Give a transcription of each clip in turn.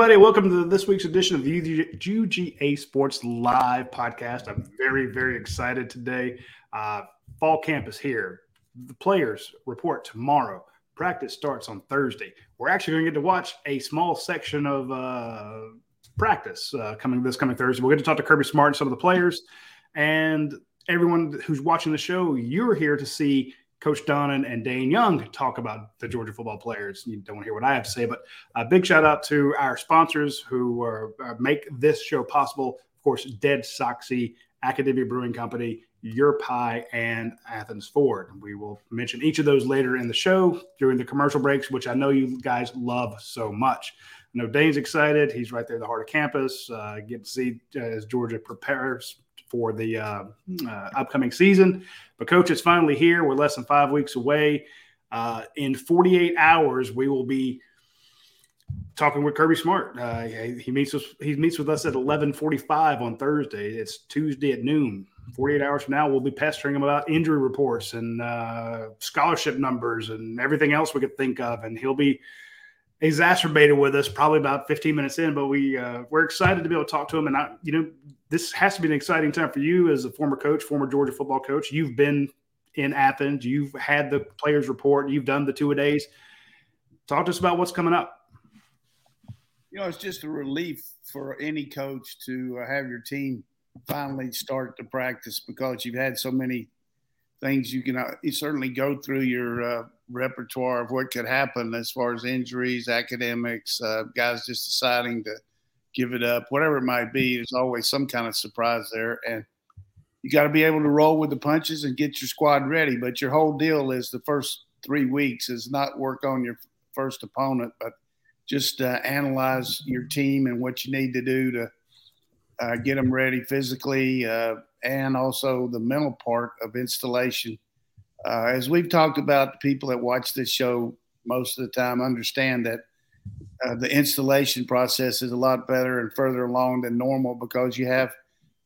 Everybody. Welcome to this week's edition of the UGA Sports Live podcast. I'm very, very excited today. Uh, fall camp is here. The players report tomorrow. Practice starts on Thursday. We're actually going to get to watch a small section of uh, practice uh, coming this coming Thursday. We'll get to talk to Kirby Smart and some of the players, and everyone who's watching the show. You're here to see Coach Donnan and Dayne Young talk about the Georgia football players. You don't hear what I have to say, but a big shout out to our sponsors who are, uh, make this show possible. Of course, Dead Soxy, Academia Brewing Company, Your Pie, and Athens Ford. We will mention each of those later in the show during the commercial breaks, which I know you guys love so much. I know Dayne's excited. He's right there the heart of campus. Uh, get to see uh, as Georgia prepares for the uh, uh, upcoming season. But, coach, it's finally here. We're less than five weeks away. Uh, in 48 hours, we will be talking with Kirby Smart. Uh, he meets with he meets with us at 11:45 on Thursday. It's Tuesday at noon. 48 hours from now, we'll be pestering him about injury reports and uh, scholarship numbers and everything else we could think of, and he'll be exacerbated with us probably about 15 minutes in, but we uh, we're excited to be able to talk to him. And I, you know, this has to be an exciting time for you as a former coach, former Georgia football coach. You've been in Athens, you've had the players report, you've done the two a days. Talk to us about what's coming up. You know, it's just a relief for any coach to uh, have your team finally start to practice because you've had so many things you can uh, you certainly go through your uh, repertoire of what could happen as far as injuries, academics, uh, guys just deciding to give it up, whatever it might be. There's always some kind of surprise there, and you got to be able to roll with the punches and get your squad ready. But your whole deal is the first three weeks is not work on your first opponent, but just uh, analyze your team and what you need to do to uh, get them ready physically uh, and also the mental part of installation uh, as we've talked about, the people that watch this show most of the time understand that uh, the installation process is a lot better and further along than normal because you have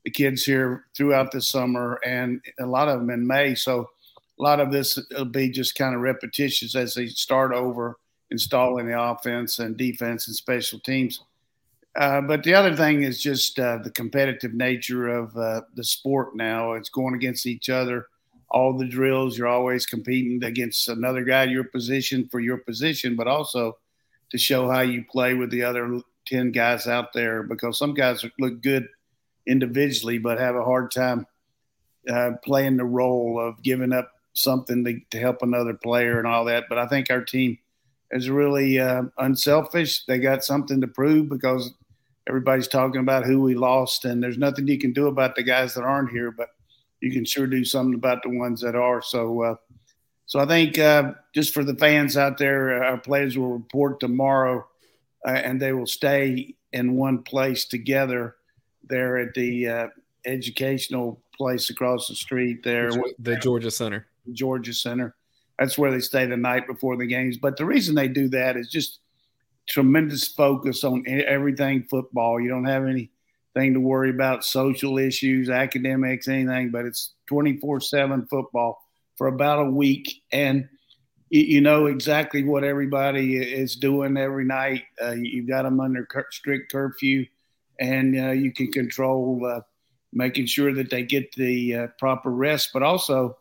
the kids here throughout the summer and a lot of them in May. So a lot of this will be just kind of repetitious as they start over installing the offense and defense and special teams. Uh, but the other thing is just uh, the competitive nature of uh, the sport now. It's going against each other all the drills. You're always competing against another guy your position for your position, but also to show how you play with the other 10 guys out there because some guys look good individually, but have a hard time uh, playing the role of giving up something to, to, help another player and all that. But I think our team is really uh, unselfish. They got something to prove because everybody's talking about who we lost, and there's nothing you can do about the guys that aren't here. But you can sure do something about the ones that are. So, uh, so I think uh, just for the fans out there, uh, our players will report tomorrow, uh, and they will stay in one place together there at the uh, educational place across the street there, the Georgia Center. The Georgia Center. That's where they stay the night before the games. But the reason they do that is just tremendous focus on everything football. You don't have anything to worry about social issues, academics, anything, but it's 24 7 football for about a week. And you know exactly what everybody is doing every night. Uh, you've got them under strict curfew, and uh, you can control uh, making sure that they get the uh, proper rest, but also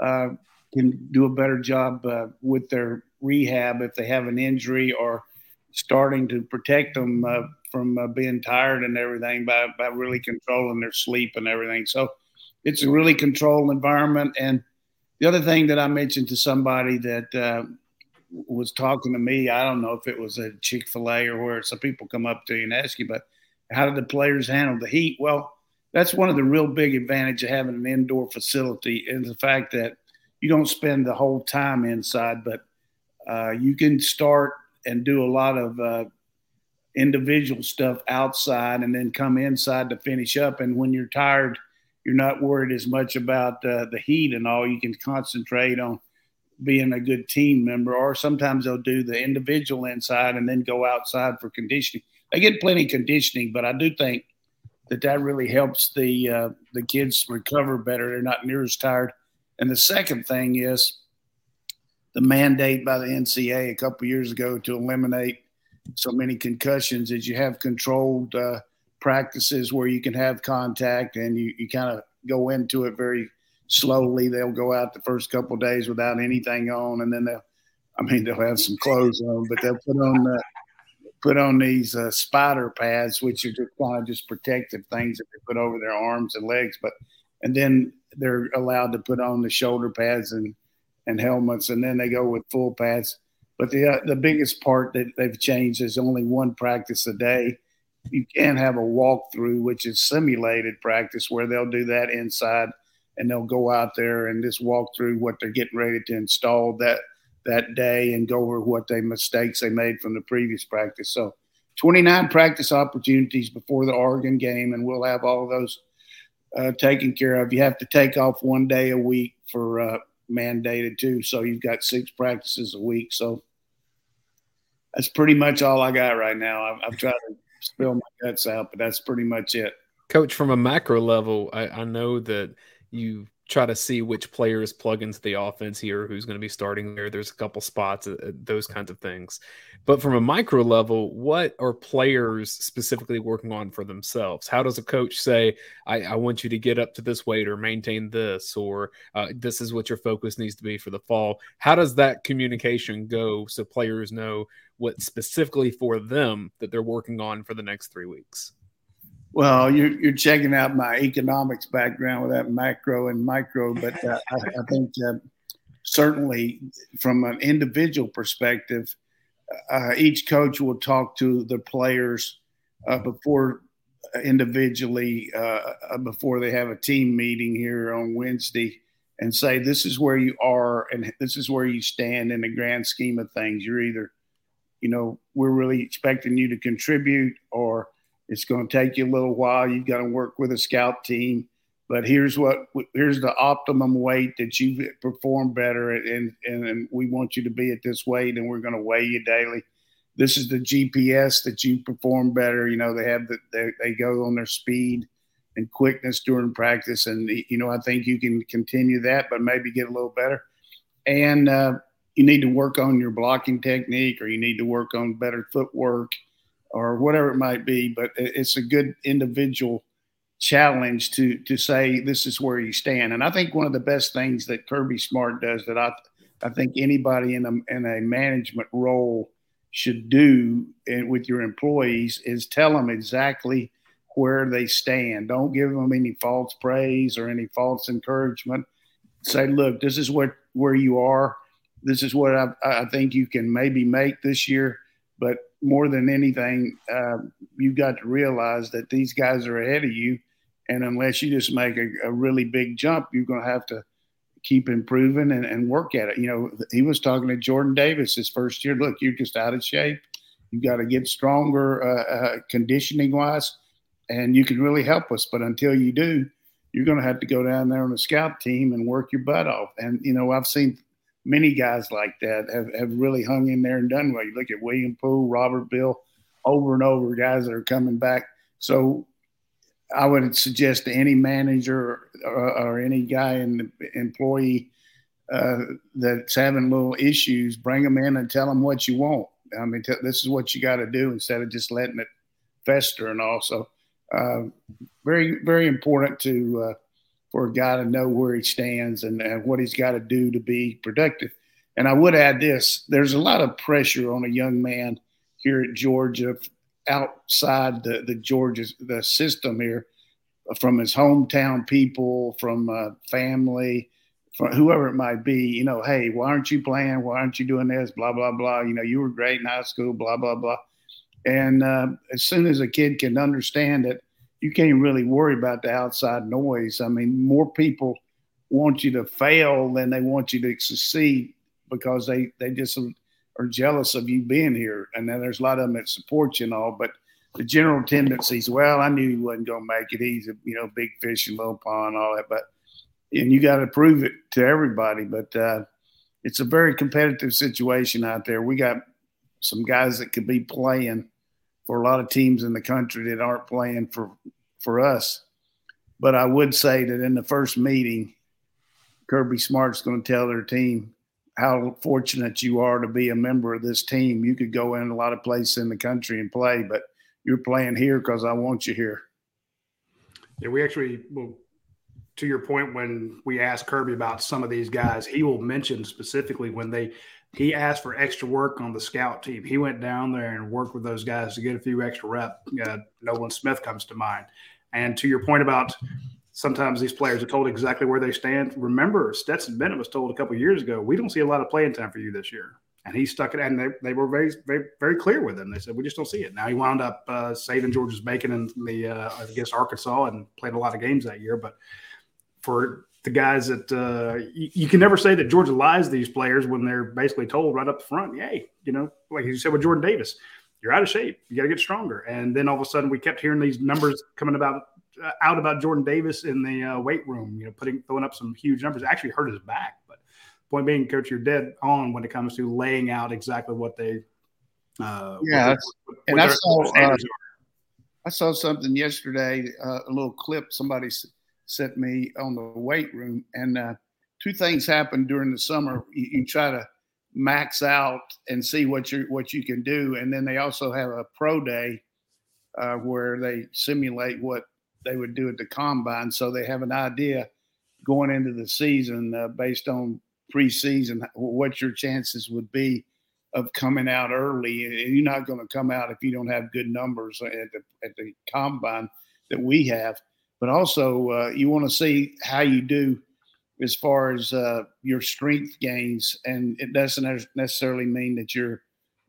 uh, can do a better job uh, with their rehab if they have an injury or starting to protect them from being tired and everything by, by really controlling their sleep and everything. So it's a really controlled environment. And the other thing that I mentioned to somebody that uh, was talking to me, I don't know if it was a Chick fil A or where some people come up to you and ask you, but how did the players handle the heat? Well, that's one of the real big advantage of having an indoor facility is the fact that you don't spend the whole time inside, but uh, you can start and do a lot of uh, individual stuff outside and then come inside to finish up. And when you're tired, you're not worried as much about uh, the heat and all. You can concentrate on being a good team member. Or sometimes they'll do the individual inside and then go outside for conditioning. They get plenty of conditioning, but I do think that that really helps the uh, the kids recover better. They're not near as tired. And the second thing is the mandate by the NCAA a couple years ago to eliminate so many concussions is you have controlled uh, practices where you can have contact and you, you kind of go into it very slowly. They'll go out the first couple days without anything on, and then they'll, I mean, they'll have some clothes on, but they'll put on the put on these uh, spider pads, which are just kind of just protective things that they put over their arms and legs. But and then they're allowed to put on the shoulder pads and and helmets, and then they go with full pads. But the uh, the biggest part that they've changed is only one practice a day. You can't have a walkthrough, which is simulated practice, where they'll do that inside and they'll go out there and just walk through what they're getting ready to install that that day and go over what they mistakes they made from the previous practice. So 29 practice opportunities before the Oregon game, and we'll have all those uh, taken care of. You have to take off one day a week for uh, mandated too, so you've got six practices a week. So that's pretty much all I got right now. I've, I've tried to spill my guts out, but that's pretty much it. Coach, from a macro level, I, I know that you try to see which players plug into the offense here, who's going to be starting there. There's a couple spots, uh, uh, those kinds of things. But from a micro level, what are players specifically working on for themselves? How does a coach say, I, I want you to get up to this weight or maintain this, or uh, this is what your focus needs to be for the fall? How does that communication go so players know what specifically for them that they're working on for the next three weeks? Well, you're, you're checking out my economics background with that macro and micro, but uh, I, I, think uh, certainly from an individual perspective, uh, each coach will talk to the players uh, before individually uh, uh, before they have a team meeting here on Wednesday and say this is where you are and this is where you stand in the grand scheme of things. You're either, you know, we're really expecting you to contribute or it's going to take you a little while. You've got to work with a scout team, but here's what here's the optimum weight that you perform better, and, and and we want you to be at this weight, and we're going to weigh you daily. This is the GPS that you perform better. You know they have the they, they go on their speed and quickness during practice, and you know I think you can continue that, but maybe get a little better. And uh, you need to work on your blocking technique, or you need to work on better footwork or whatever it might be. But it's a good individual challenge to to say this is where you stand. And I think one of the best things that Kirby Smart does that I I think anybody in a in a management role should do eh, with your employees is tell them exactly where they stand. Don't give them any false praise or any false encouragement. Say, look, this is what where you are. This is what I, I think you can maybe make this year. But more than anything, uh, you've got to realize that these guys are ahead of you. And unless you just make a, a really big jump, you're going to have to keep improving and, and, work at it. You know, he was talking to Jordan Davis his first year. Look, you're just out of shape. You've got to get stronger uh, uh, conditioning wise, and you can really help us. But until you do, you're going to have to go down there on the scout team and work your butt off. And you know, I've seen many guys like that have, have really hung in there and done well. You look at William Poole, Robert Beal, over and over, guys that are coming back. So I would suggest to any manager or, or any guy the employee uh, that's having little issues, bring them in and tell them what you want. I mean, t- this is what you got to do instead of just letting it fester and also uh, very, very important to uh, for a guy to know where he stands and, what he's got to do to be productive. And I would add this there's a lot of pressure on a young man here at Georgia outside the, the Georgia the system here from his hometown people, from uh, family, from whoever it might be, you know, hey, why aren't you playing? Why aren't you doing this? Blah, blah, blah. You know, you were great in high school, blah, blah, blah. And uh, as soon as a kid can understand it, you can't really worry about the outside noise. I mean, more people want you to fail than they want you to succeed because they they just are jealous of you being here. And then there's a lot of them that support you and all, but the general tendencies, well, I knew he wasn't going to make it. He's a you know big fish in little pond, all that, but and you got to prove it to everybody. But uh, it's a very competitive situation out there. We got some guys that could be playing for a lot of teams in the country that aren't playing for for us. But I would say that in the first meeting, Kirby Smart's going to tell their team, how fortunate you are to be a member of this team. You could go in a lot of places in the country and play, but you're playing here because I want you here. Yeah, we actually well, to your point when we asked Kirby about some of these guys, he will mention specifically when they he asked for extra work on the scout team. He went down there and worked with those guys to get a few extra reps. Uh, Nolan Smith comes to mind. And to your point about sometimes these players are told exactly where they stand. Remember, Stetson Bennett was told a couple years ago, we don't see a lot of playing time for you this year. And he stuck it, and they, they were very, very, very clear with him. They said, we just don't see it. Now he wound up uh, saving George's bacon in the uh, against Arkansas and played a lot of games that year. But for the guys that uh, you, you, can never say that Georgia lies these players when they're basically told right up front, yay, you know, like you said with Jordan Davis, you're out of shape. You got to get stronger. And then all of a sudden, we kept hearing these numbers coming about uh, out about Jordan Davis in the uh, weight room. You know, putting throwing up some huge numbers. Actually, hurt his back. But point being, coach, you're dead on when it comes to laying out exactly what they. Uh, yeah, what what, and I saw uh, I saw something yesterday. Uh, a little clip somebody sent me on the weight room, and uh, two things happen during the summer. You, you try to max out and see what you what you can do, and then they also have a pro day uh, where they simulate what they would do at the combine, so they have an idea going into the season uh, based on preseason what your chances would be of coming out early. You're not going to come out if you don't have good numbers at the at the combine that we have. But also, uh, you want to see how you do as far as uh, your strength gains, and it doesn't necessarily mean that you're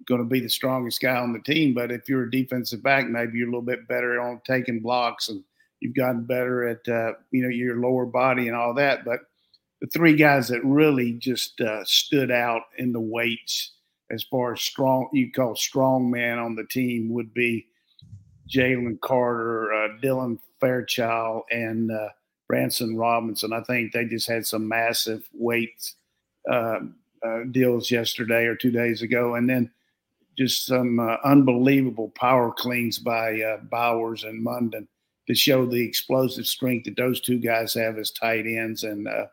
going to be the strongest guy on the team. But if you're a defensive back, maybe you're a little bit better on taking blocks and you've gotten better at uh, you know your lower body and all that. But the three guys that really just uh, stood out in the weights as far as strong you call strong man on the team would be Jalen Carter, uh, Dylan Fairchild, and uh, Branson Robinson. I think they just had some massive weight uh, uh, deals yesterday or two days ago, and then just some uh, unbelievable power cleans by uh, Bowers and Mondon to show the explosive strength that those two guys have as tight ends and uh,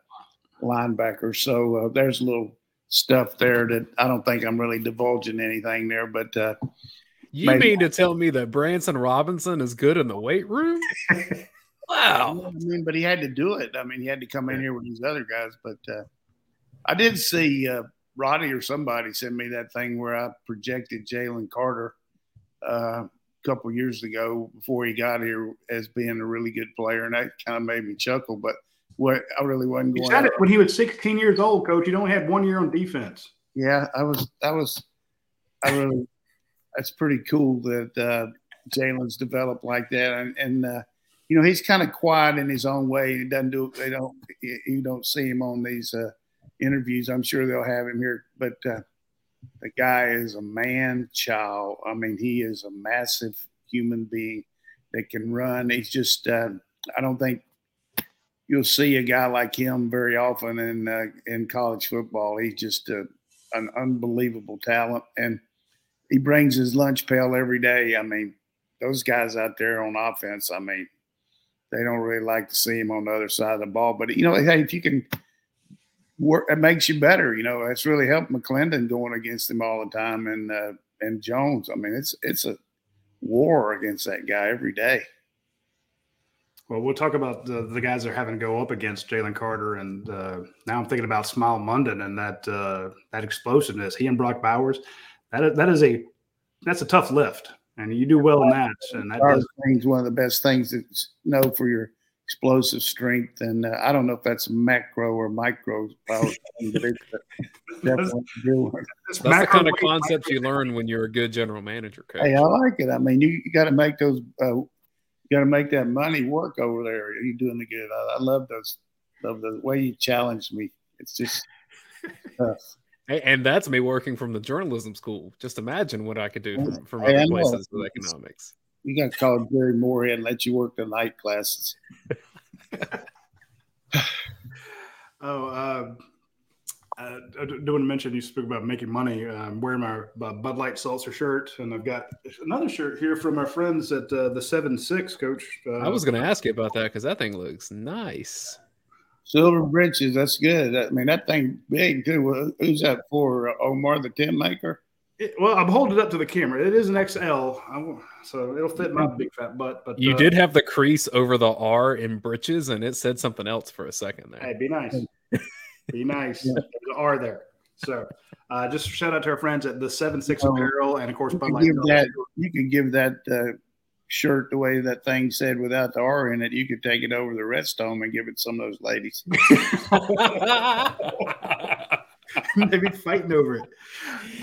linebackers. So there's a little stuff there that I don't think I'm really divulging anything there, but. You maybe. mean to tell me that Branson Robinson is good in the weight room? wow. I mean, but he had to do it. I mean, he had to come in here with these other guys. But uh, I did see uh, Radi or somebody send me that thing where I projected Jalen Carter uh, a couple years ago before he got here as being a really good player, and that kind of made me chuckle. But what I really wasn't going. He said it when he was 16 years old, coach. You only had one year on defense. Yeah, I was. That was. I really. That's pretty cool that uh, Jalen's developed like that, and, and uh, you know he's kind of quiet in his own way. He doesn't do. They don't. You don't see him on these uh, interviews. I'm sure they'll have him here, but uh, the guy is a man child. I mean, he is a massive human being that can run. He's just, uh, I don't think you'll see a guy like him very often in uh, in college football. He's just a, an unbelievable talent, and he brings his lunch pail every day. I mean, those guys out there on offense, I mean, they don't really like to see him on the other side of the ball. But you know, hey, if you can work, it makes you better. You know, it's really helped McClendon going against him all the time, and uh, and Jones. I mean, it's it's a war against that guy every day. Well, we'll talk about the, the guys that are having to go up against Jalen Carter, and uh, now I'm thinking about Smael Mondon and that uh, that explosiveness. He and Brock Bowers, that that is a that's a tough lift, and you do well in that. And that does, one of the best things to know for your explosive strength. And uh, I don't know if that's macro or micro power, but it's definitely That's the kind of concepts you learn when you're a good general manager. Coach. Hey, I like it. I mean, you, you got to make those, uh, you got to make that money work over there. You're doing the good. I, I love those, love the way you challenge me. It's just tough. And that's me working from the journalism school. Just imagine what I could do from, from other places with economics. You got to call Jerry Moore and let you work the night classes. oh, uh, uh, I do want to mention you spoke about making money. I'm wearing my uh, Bud Light Seltzer shirt, and I've got another shirt here from our friends at uh, the Seven Six Coach. Uh, I was going to ask you about that because that thing looks nice. Silver Britches, that's good. I mean, that thing big too. Who's that for? Omar the tent maker? It, well, I'm holding it up to the camera. It is an XL, so it'll fit my big fat butt. But you uh, did have the crease over the R in britches, and it said something else for a second there. Hey, be nice. be nice. Yeah. There's an R there. So, uh, just shout out to our friends at the Seven Six Apparel, and of course, you can give that. You can give that uh, shirt the way that thing said without the R in it. You could take it over the Redstone and give it some of those ladies. they Maybe fighting over it.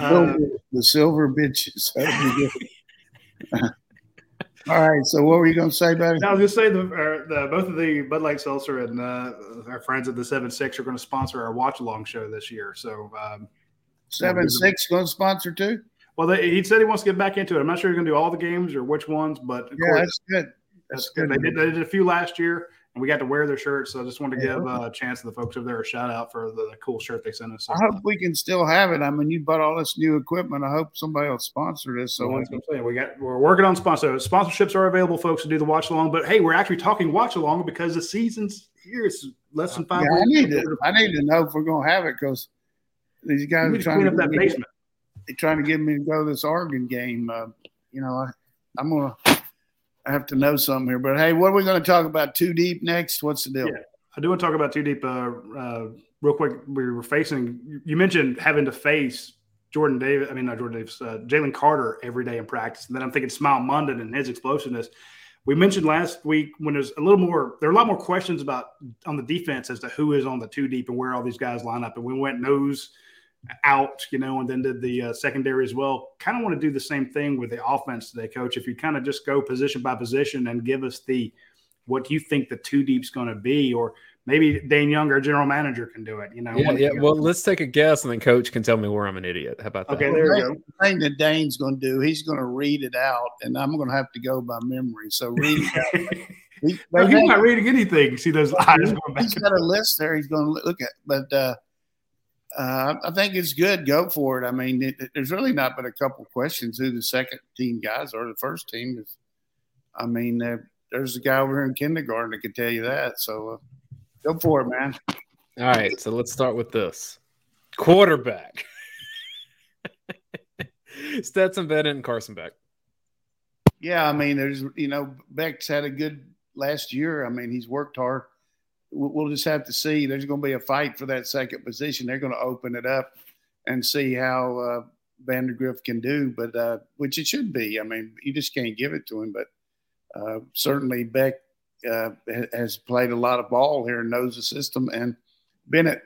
Uh, the silver bitches. All right. So, what were you going to say, buddy? I was going to say the, uh, the, both of the Bud Light Seltzer and uh, our friends at the Seven Six are going to sponsor our watch along show this year. So, um, Seven Six going to sponsor too. Well, they, he said he wants to get back into it. I'm not sure he's going to do all the games or which ones, but yeah, course, that's good. That's, that's good. good. They did, they did a few last year and we got to wear their shirts. So I just wanted to give uh, a chance to the folks over there a shout out for the, cool shirt they sent us. I hope we can still have it. I mean, you bought all this new equipment. I hope somebody will sponsor this. So well, we, we got we're working on sponsor sponsorships are available, folks, to do the watch along. But hey, we're actually talking watch along because the season's here. It's less than five. Yeah, I need to. I need to know if we're going to have it because these guys are trying to, to that basement. Trying to get me to go to this Oregon game. Uh, you know, I, I'm gonna I have to know something here. But hey, what are we going to talk about? Two deep next? What's the deal? Yeah, I do want to talk about two deep. Uh, uh, real quick, we were facing. You mentioned having to face Jordan Davis. I mean, not Jordan Davis. Uh, Jalen Carter every day in practice, and then I'm thinking Smael Mondon and his explosiveness. We mentioned last week when there's a little more, there are a lot more questions about on the defense as to who is on the two deep and where all these guys line up. And we went nose out, you know, and then did the uh, secondary as well. Kind of want to do the same thing with the offense today, coach. If you kind of just go position by position and give us the what you think the two deep's going to be, or maybe Dayne Young, our general manager, can do it. You know, yeah, yeah. Well, let's take a guess, and then coach can tell me where I'm an idiot. How about that? Okay, there you go. The thing that Dayne's going to do, he's going to read it out, and I'm going to have to go by memory. So read it out. He, no, he's not reading anything. See those eyes going back. He's got a list there. He's going to look at, but. uh uh, I think it's good. Go for it. I mean, it, it, there's really not but a couple questions who the second team guys are. The first team is, I mean, uh, there's a guy over here in kindergarten that can tell you that. So uh, go for it, man. All right. So let's start with this quarterback Stetson Bennett and Carson Beck. Yeah. I mean, there's, you know, Beck's had a good last year. I mean, he's worked hard we'll just have to see. There's going to be a fight for that second position. They're going to open it up and see how uh, Vandagriff can do, but uh, which it should be. I mean, you just can't give it to him. But uh, certainly Beck uh, has played a lot of ball here and knows the system. And Bennett,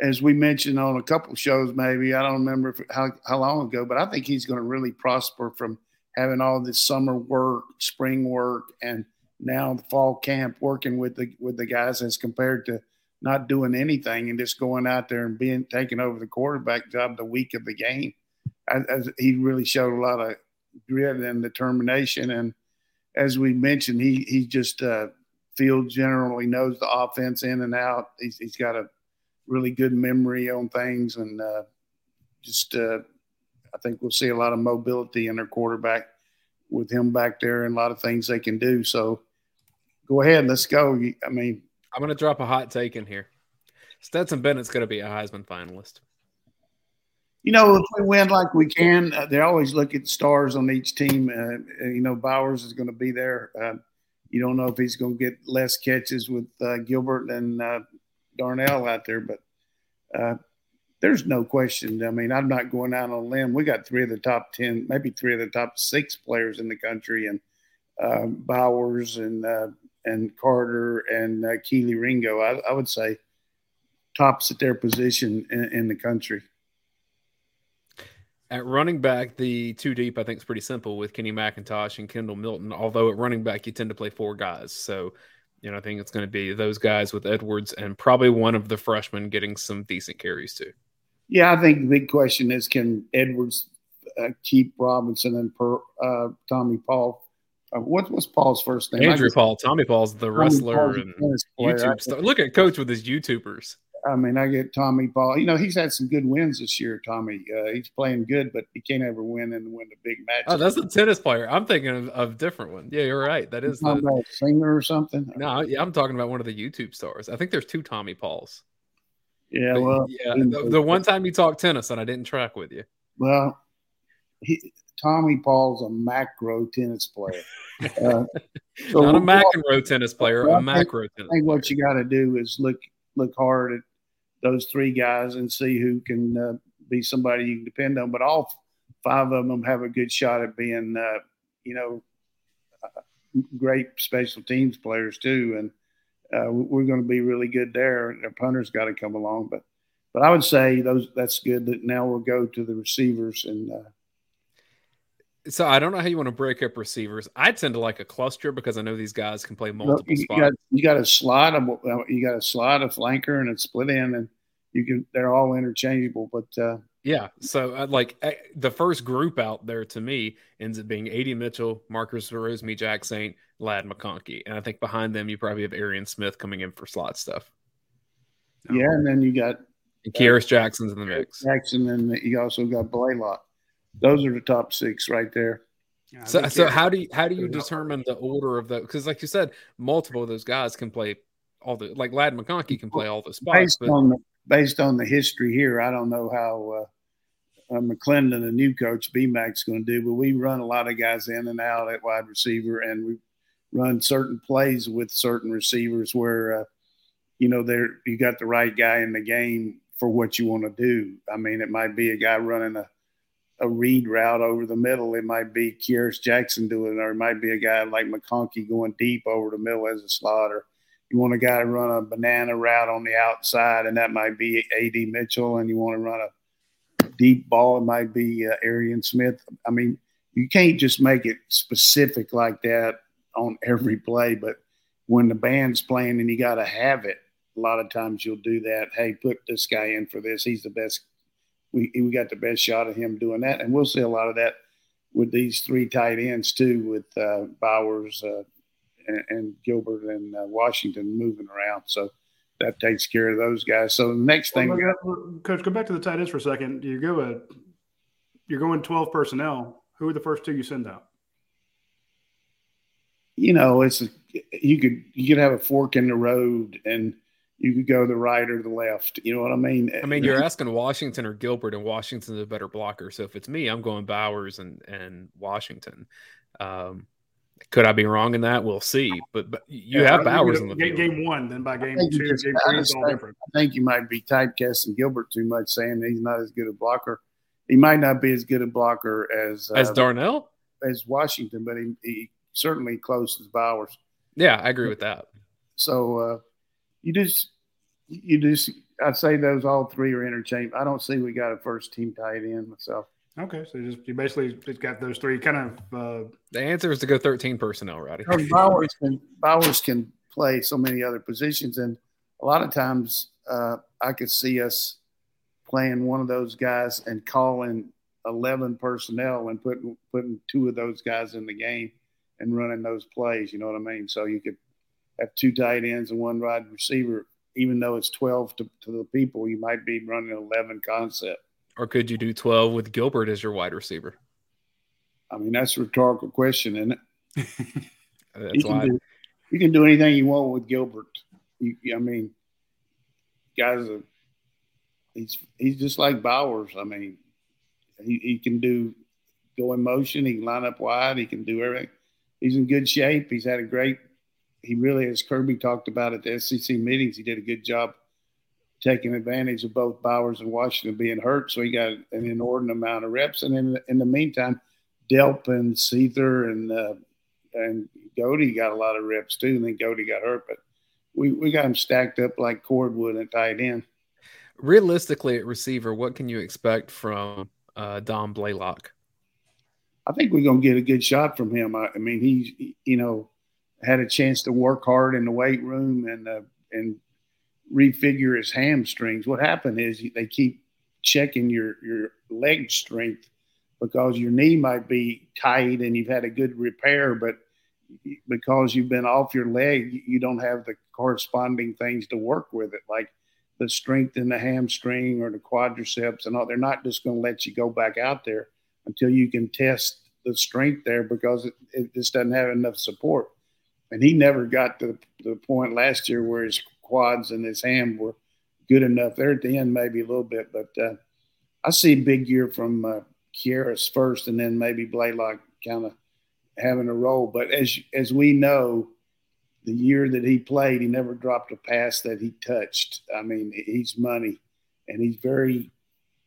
as we mentioned on a couple shows, maybe I don't remember if, how how long ago, but I think he's going to really prosper from having all this summer work, spring work, and now fall camp working with the with the guys as compared to not doing anything and just going out there and being taking over the quarterback job the week of the game. He really showed a lot of grit and determination. And as we mentioned, he he just uh, field generally knows the offense in and out. He's, he's got a really good memory on things, and uh, just uh, I think we'll see a lot of mobility in their quarterback with him back there and a lot of things they can do. So go ahead, and let's go. I mean, I'm going to drop a hot take in here. Stetson Bennett's going to be a Heisman finalist. You know, if we win like we can, uh, they always look at stars on each team. Uh, you know, Bowers is going to be there. Uh, you don't know if he's going to get less catches with uh, Gilbert and uh, Darnell out there, but uh, there's no question. I mean, I'm not going out on a limb. We got three of the top 10, maybe three of the top six players in the country, and Bowers and and Carter and uh, Kelee Ringo. I, I, would say tops at their position in, in, the country. At running back, the two deep I think is pretty simple with Kenny McIntosh and Kendall Milton. Although at running back, you tend to play four guys, so you know I think it's going to be those guys with Edwards and probably one of the freshmen getting some decent carries too. Yeah, I think the big question is can Edwards uh, keep Robinson and per, uh, Tommy Paul uh, what was Paul's first name? Andrew Paul. Tommy Paul's the wrestler Paul's and YouTube star. Look at Coach with his YouTubers. I mean, I get Tommy Paul. You know, he's had some good wins this year. Tommy, uh, he's playing good, but he can't ever win and win the big match. Oh, that's a tennis player. I'm thinking of, of different one. Yeah, you're right. That is the about singer or something. No, yeah, I'm talking about one of the YouTube stars. I think there's two Tommy Pauls. Yeah, but, well, yeah. The, the, one time you talked tennis and I didn't track with you. Well, he, Tommy Paul's a macro tennis player. Uh, so Not a macro tennis player, a macro tennis. I think what you got to do is look look hard at those three guys and see who can uh, be somebody you can depend on. But all five of them have a good shot at being, uh, you know, uh, great special teams players too. And uh, we're going to be really good there. The punter's got to come along, but but I would say those that's good. That now we'll go to the receivers and. So I don't know how you want to break up receivers. I tend to like a cluster because I know these guys can play multiple you, spots. Got, you got a slot, you got a slot, a flanker, and a split end, and you can they're all interchangeable. But uh, yeah, so uh, like uh, the first group out there to me ends up being A.D. Mitchell, Marcus Rosemy, Jack Saint, Ladd McConkey, and I think behind them you probably have Arian Smith coming in for slot stuff. Yeah, and then you got and Kearis Jackson's in the mix. Jackson, and you also got Blaylock. Those are the top six right there. Yeah, so, so how do you how do you determine the order of the? Because like you said, multiple of those guys can play all the like Ladd McConkey can play all the spots. Based but, on the based on the history here, I don't know how uh, uh, McClendon, the new coach, BMAC's going to do, but we run a lot of guys in and out at wide receiver, and we run certain plays with certain receivers where, uh, you know, there you got the right guy in the game for what you want to do. I mean, it might be a guy running a a read route over the middle. It might be Kearis Jackson doing it, or it might be a guy like McConkey going deep over the middle as a slot, or you want a guy to run a banana route on the outside, and that might be A.D. Mitchell, and you want to run a deep ball, it might be uh, Arian Smith. I mean, you can't just make it specific like that on every play, but when the band's playing and you got to have it, a lot of times you'll do that. Hey, put this guy in for this. He's the best. We, we got the best shot of him doing that. And we'll see a lot of that with these three tight ends, too, with uh, Bowers, uh, and, and Gilbert and uh, Washington moving around. So that takes care of those guys. So the next thing, well, Coach, go back to the tight ends for a second. You go a, you're going 12 personnel. Who are the first two you send out? You know, it's a, you could you could have a fork in the road and you could go the right or the left. You know what I mean? I mean, you're asking Washington or Gilbert, and Washington's a better blocker. So if it's me, I'm going Bowers and and Washington. Um, could I be wrong in that? We'll see. But, but you yeah, have Bowers in the game, game one, then by game two, game three is all different. I think you might be typecasting Gilbert too much, saying he's not as good a blocker. He might not be as good a blocker as as uh, Darnell, as Washington, but he, he certainly close as Bowers. Yeah, I agree with that. So uh, you just you just I'd say those all three are interchangeable. I don't see we got a first team tight end myself. Okay, so you just you basically just got those three kind of. Uh, the answer is to go thirteen personnel, Radi. Bowers can Bowers can play so many other positions, and a lot of times uh, I could see us playing one of those guys and calling eleven personnel and putting putting two of those guys in the game and running those plays. You know what I mean? So you could have two tight ends and one wide receiver, even though it's twelve to, to the people. You might be running eleven concept. Or could you do 12 with Gilbert as your wide receiver? I mean, that's a rhetorical question, isn't it? that's you, can do, you can do anything you want with Gilbert. You, I mean, guys, are, he's he's just like Bowers. I mean, he, he can do go in motion. He can line up wide. He can do everything. He's in good shape. He's had a great. He really, as Kirby talked about at the SEC meetings, he did a good job taking advantage of both Bowers and Washington being hurt. So he got an inordinate amount of reps. And in, in the meantime, Delp and Seither and uh, and Goede got a lot of reps too. And then Goede got hurt, but we, we got him stacked up like cordwood at tight end. Realistically, at receiver, what can you expect from uh, Dom Blaylock? I think we're going to get a good shot from him. I, I mean, he's you know had a chance to work hard in the weight room and uh, and refigure his hamstrings. What happened is they keep checking your your leg strength because your knee might be tight and you've had a good repair, but because you've been off your leg, you don't have the corresponding things to work with it. Like the strength in the hamstring or the quadriceps and all. They're not just going to let you go back out there until you can test the strength there because it, it just doesn't have enough support. And he never got to the point last year where his quads and his ham were good enough. There at the end, maybe a little bit, but uh, I see a big year from uh, Kearis first, and then maybe Blaylock kind of having a role. But as as we know, the year that he played, he never dropped a pass that he touched. I mean, he's money, and he's very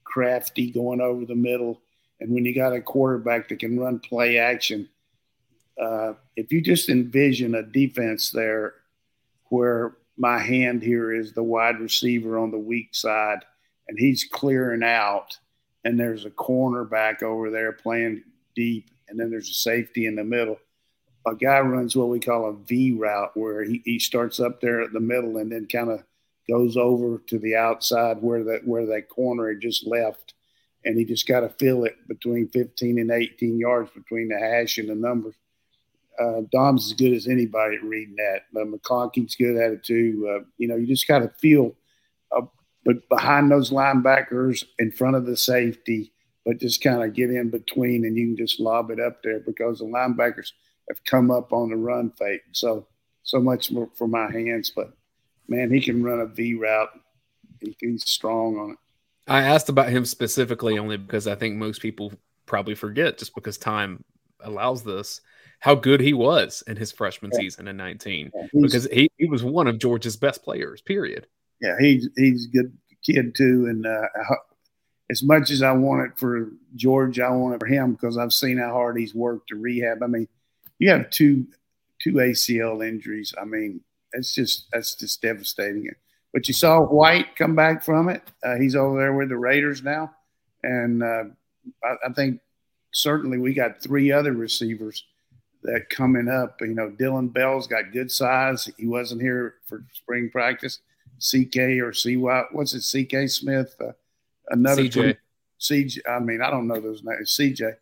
crafty going over the middle. And when you got a quarterback that can run play action, uh, if you just envision a defense there where my hand here is the wide receiver on the weak side, and he's clearing out, and there's a cornerback over there playing deep, and then there's a safety in the middle a guy runs what we call a V route, where he, he starts up there at the middle and then kind of goes over to the outside where that where that corner had just left, and he just got to feel it between 15 and 18 yards between the hash and the numbers. Uh, Dom's as good as anybody at reading that. But McConkey's good at it too. Uh, you know, you just got to feel, uh, but behind those linebackers, in front of the safety, but just kind of get in between, and you can just lob it up there because the linebackers – have come up on the run fake. So so much more for my hands, but man, he can run a V route. He, he's strong on it. I asked about him specifically only because I think most people probably forget just because time allows this how good he was in his freshman yeah. season in 19 yeah, because he, he was one of Georgia's best players period yeah he's he's a good kid too and uh, as much as I want it for George I want it for him because I've seen how hard he's worked to rehab I mean you have two two ACL injuries. I mean, it's just that's just devastating. But you saw White come back from it. Uh, he's over there with the Raiders now, and uh, I, I, think certainly we got three other receivers that coming up. You know, Dillon Bell's got good size. He wasn't here for spring practice. CK or CY, what's it? CK Smith, uh, another CJ. CJ. I mean, I don't know those names. CJ.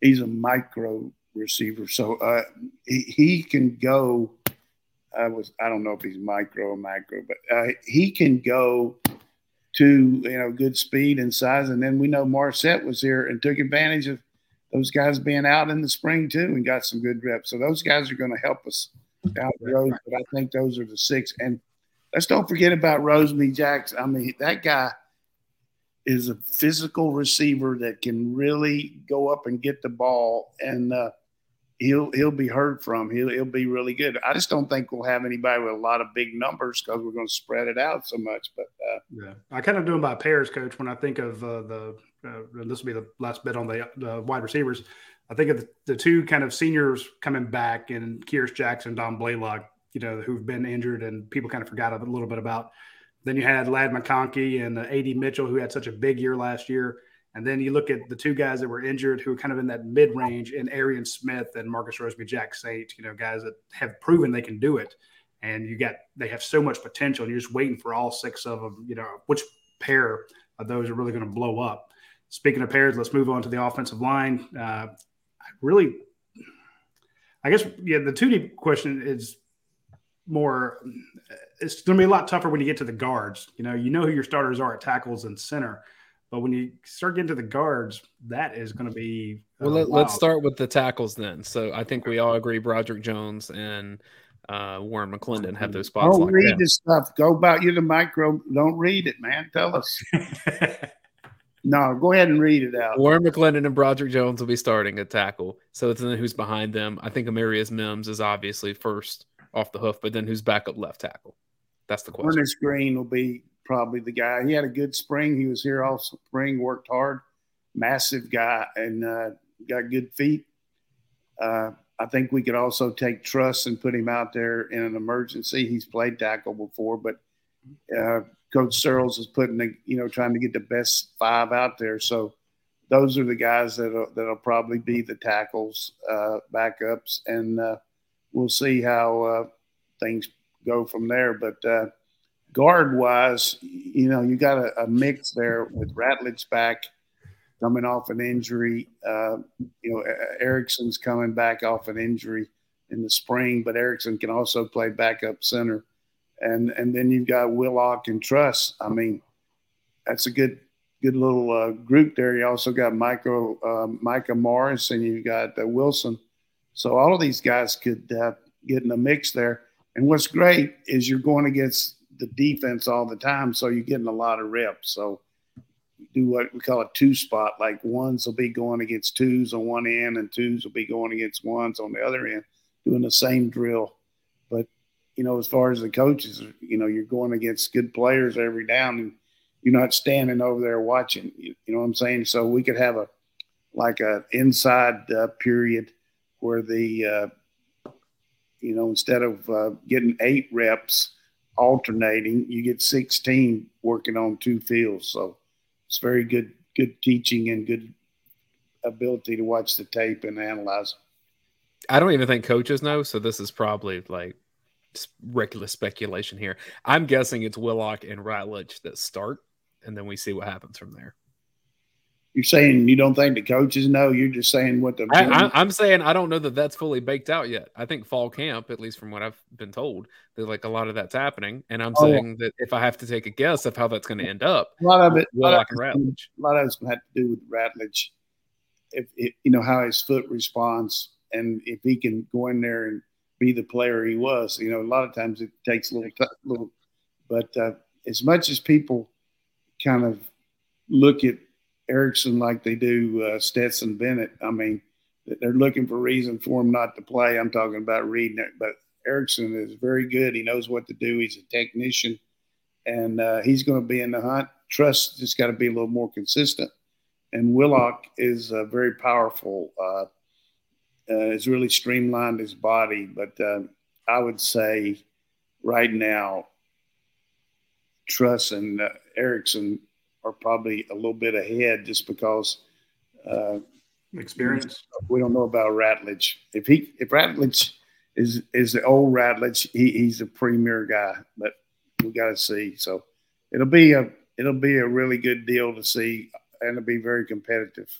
He's a micro receiver. So uh, he, he can go. I was I don't know if he's micro or macro, but uh, he can go to you know good speed and size. And then we know Morrissette was here and took advantage of those guys being out in the spring too and got some good reps. So those guys are going to help us down the road. But I think those are the six. And let's don't forget about Rosemy-Jacksaint. I mean that guy is a physical receiver that can really go up and get the ball and. Uh, he'll he'll be heard from. He'll he'll be really good. I just don't think we'll have anybody with a lot of big numbers because we're going to spread it out so much. But uh, yeah, I kind of do them by pairs, coach. When I think of uh, the uh, this will be the last bit on the, the wide receivers. I think of the, the, two kind of seniors coming back and Kearis Jackson, Dom Blaylock, you know, who've been injured and people kind of forgot a little bit about. Then you had Ladd McConkey and uh, AD Mitchell, who had such a big year last year. And then you look at the two guys that were injured who are kind of in that mid range in Arian Smith and Marcus Rosemy-Jacksaint, you know, guys that have proven they can do it. And you got, they have so much potential. And you're just waiting for all six of them, you know, which pair of those are really going to blow up. Speaking of pairs, let's move on to the offensive line. Uh, really, I guess, yeah, the two deep question is more, it's going to be a lot tougher when you get to the guards. You know, you know who your starters are at tackles and center but when you start getting to the guards, that is going to be. Uh, well, let, us start with the tackles then. So I think we all agree Broderick Jones and uh, Warren McClendon have those spots. Don't read this stuff. Go about you the micro. Don't read it, man. Tell us. no, go ahead and read it out. Warren McClendon and Broderick Jones will be starting at tackle. So it's then who's behind them. I think Amarion Mims is obviously first off the hoof, but then who's back up left tackle? That's the question. Earnest Greene will be probably the guy. He had a good spring. He was here all spring, worked hard, massive guy, and uh, got good feet. Uh, I think we could also take Truss and put him out there in an emergency. He's played tackle before, but uh, Coach Searels is putting the, you know, trying to get the best five out there. So those are the guys that'll, that'll probably be the tackles, uh, backups, and uh, we'll see how uh, things go from there. But uh, guard wise, you know, you got a, a, mix there with Ratledge back coming off an injury. Uh, you know, Ericson's coming back off an injury in the spring, but Ericson can also play backup center. And and then you've got Willock and Truss. I mean, that's a good good little uh, group there. You also got Michael uh, Micah Morris, and you've got uh, Wilson. So all of these guys could uh, get in the mix there. And what's great is you're going against the defense all the time, so you're getting a lot of reps. So do what we call a two spot. Like ones will be going against twos on one end, and twos will be going against ones on the other end, doing the same drill. You know, as far as the coaches, you know, you're going against good players every down, and you're not standing over there watching. You, you know what I'm saying? So we could have a like a inside uh, period where the uh, you know instead of uh, getting eight reps alternating, you get 16 working on two fields. So it's very good good teaching and good ability to watch the tape and analyze. I don't even think coaches know, so this is probably like regular speculation here. I'm guessing it's Willock and Ratledge that start, and then we see what happens from there. You're saying you don't think the coaches know. You're just saying what the. I, am saying I don't know that that's fully baked out yet. I think fall camp, at least from what I've been told, that like a lot of that's happening. And I'm oh. saying that if I have to take a guess of how that's going to end up, a lot of it, a lot of, Ratledge. a lot of it's going to have to do with Ratledge. If it, you know how his foot responds, and if he can go in there and be the player he was. You know, a lot of times it takes a little, little, but uh, as much as people kind of look at Ericson like they do uh, Stetson Bennett, I mean, they're looking for reason for him not to play. I'm talking about reading it, but Ericson is very good. He knows what to do. He's a technician, and uh, he's going to be in the hunt. Truss just got to be a little more consistent. And Willock is a very powerful. Uh, has really streamlined his body. But uh, I would say right now, Truss and uh, Ericson are probably a little bit ahead just because uh, experience. We don't know about Ratledge. If he if Ratledge is is the old Ratledge, he, he's a premier guy. But we got to see. So it'll be a it'll be a really good deal to see, and it'll be very competitive.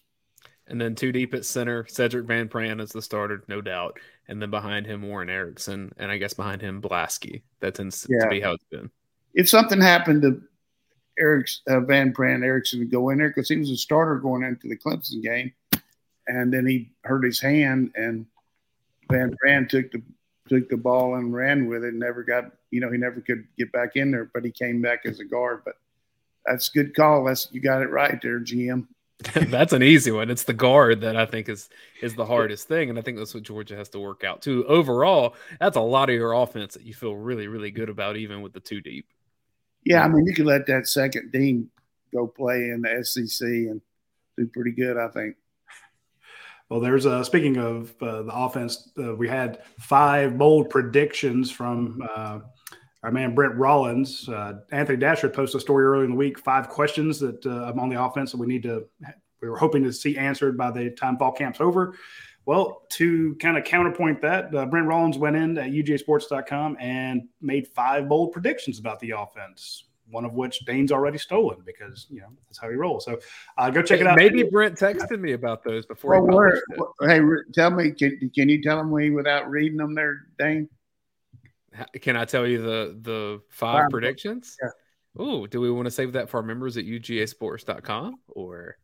And then two deep at center, Sedrick Van Pran is the starter, no doubt. And then behind him, Warren Ericson. And I guess behind him, Blaske. That tends yeah. to be how it's been. If something happened to Eric uh, Van Pran Ericson to go in there, because he was a starter going into the Clemson game, and then he hurt his hand, and Van Pran took the took the ball and ran with it. Never got, you know, he never could get back in there, but he came back as a guard. But that's a good call. That's you got it right there, GM. that's an easy one. It's the guard that I think is is the hardest thing, and I think that's what Georgia has to work out too. Overall, that's a lot of your offense that you feel really, really good about, even with the two deep. Yeah, I mean, you could let that second team go play in the SEC and do pretty good, I think. Well, there's a speaking of uh, the offense, uh, we had five bold predictions from uh, our man Brent Rollins. Uh, Anthony Dasher posted a story earlier in the week, five questions that uh, on the offense that we need to, we were hoping to see answered by the time fall camp's over. Well, to kind of counterpoint that, uh, Brent Rollins went in at UGAsports.com and made five bold predictions about the offense. One of which Dayne's already stolen because you know that's how he rolls. So uh, go check it out. Maybe Brent texted me about those before. Well, hey, tell me, can, can you tell me without reading them there, Dayne? Can I tell you the the five predictions? Yeah. Ooh, do we want to save that for our members at UGAsports.com or?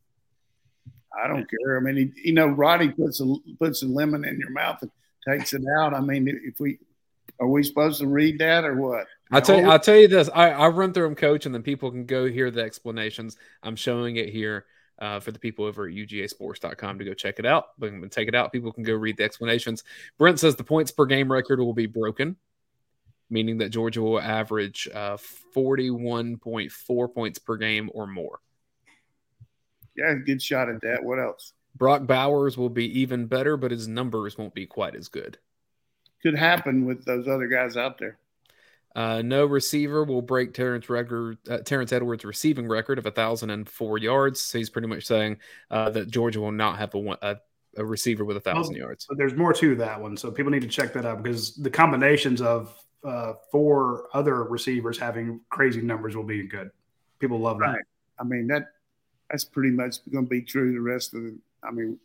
I don't care. I mean, you know, Radi puts a puts a lemon in your mouth and takes it out. I mean, if we are we supposed to read that or what? I'll tell you, I'll tell you this. I, I run through them, coach, and then people can go hear the explanations. I'm showing it here uh, for the people over at UGAsports.com to go check it out. But take it out. People can go read the explanations. Brent says the points per game record will be broken meaning that Georgia will average uh, 41.4 points per game or more. Yeah, good shot at that. What else? Brock Bowers will be even better, but his numbers won't be quite as good. Could happen with those other guys out there. Uh, no receiver will break Terrence, record, uh, Terrence Edwards' receiving record of 1,004 yards. So he's pretty much saying uh, that Georgia will not have a, a, a receiver with a 1,000 well, yards. But there's more to that one. So people need to check that out because the combinations of uh, four other receivers having crazy numbers will be good. People love right. that. I mean that that's pretty much going to be true. The rest of the, I mean,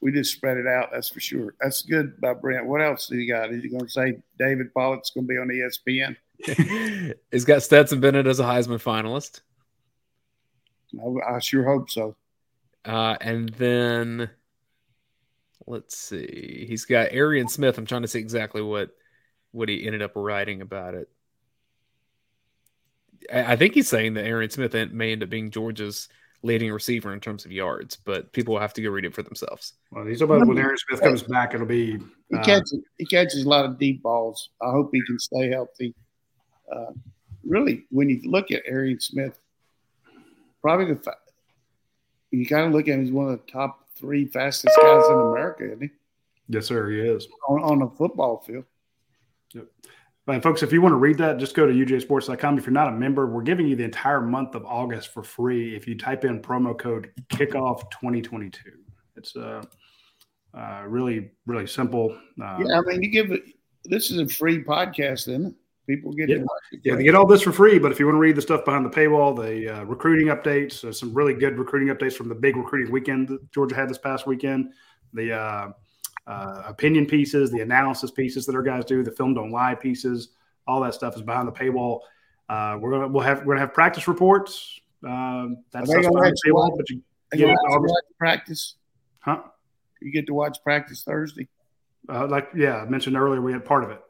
we just spread it out. That's for sure. That's good by Brent. What else do you got? Is you going to say David Pollack's going to be on ESPN? He's got Stetson Bennett as a Heisman finalist. I, I sure hope so. Uh, and then let's see. He's got Arian Smith. I'm trying to see exactly what what he ended up writing about it. I, I think he's saying that Arian Smith may end up being Georgia's leading receiver in terms of yards, but people will have to go read it for themselves. Well, he's about when Arian Smith comes back, it'll be he uh, catches he catches a lot of deep balls. I hope he can stay healthy. Uh, really, when you look at Arian Smith, probably the you kind of look at him as one of the top three fastest guys in America, isn't he? Yes, sir. He is on, on the football field. Yep. And folks, if you want to read that, just go to UGAsports.com. If you're not a member, we're giving you the entire month of August for free if you type in promo code kickoff 2022. It's uh, uh, really, really simple. Uh, yeah, I mean, you give it. This is a free podcast, isn't it? People get yeah, yeah, they get all this for free. But if you want to read the stuff behind the paywall, the uh, recruiting updates, uh, some really good recruiting updates from the big recruiting weekend that Georgia had this past weekend. The uh, uh, opinion pieces, the analysis pieces that our guys do, the film don't lie pieces, all that stuff is behind the paywall. Uh, we're gonna we'll have we're gonna have practice reports. Um, that's behind the paywall, but you get practice, huh? You get to watch practice Thursday. Uh, like yeah, I mentioned earlier, we had part of it.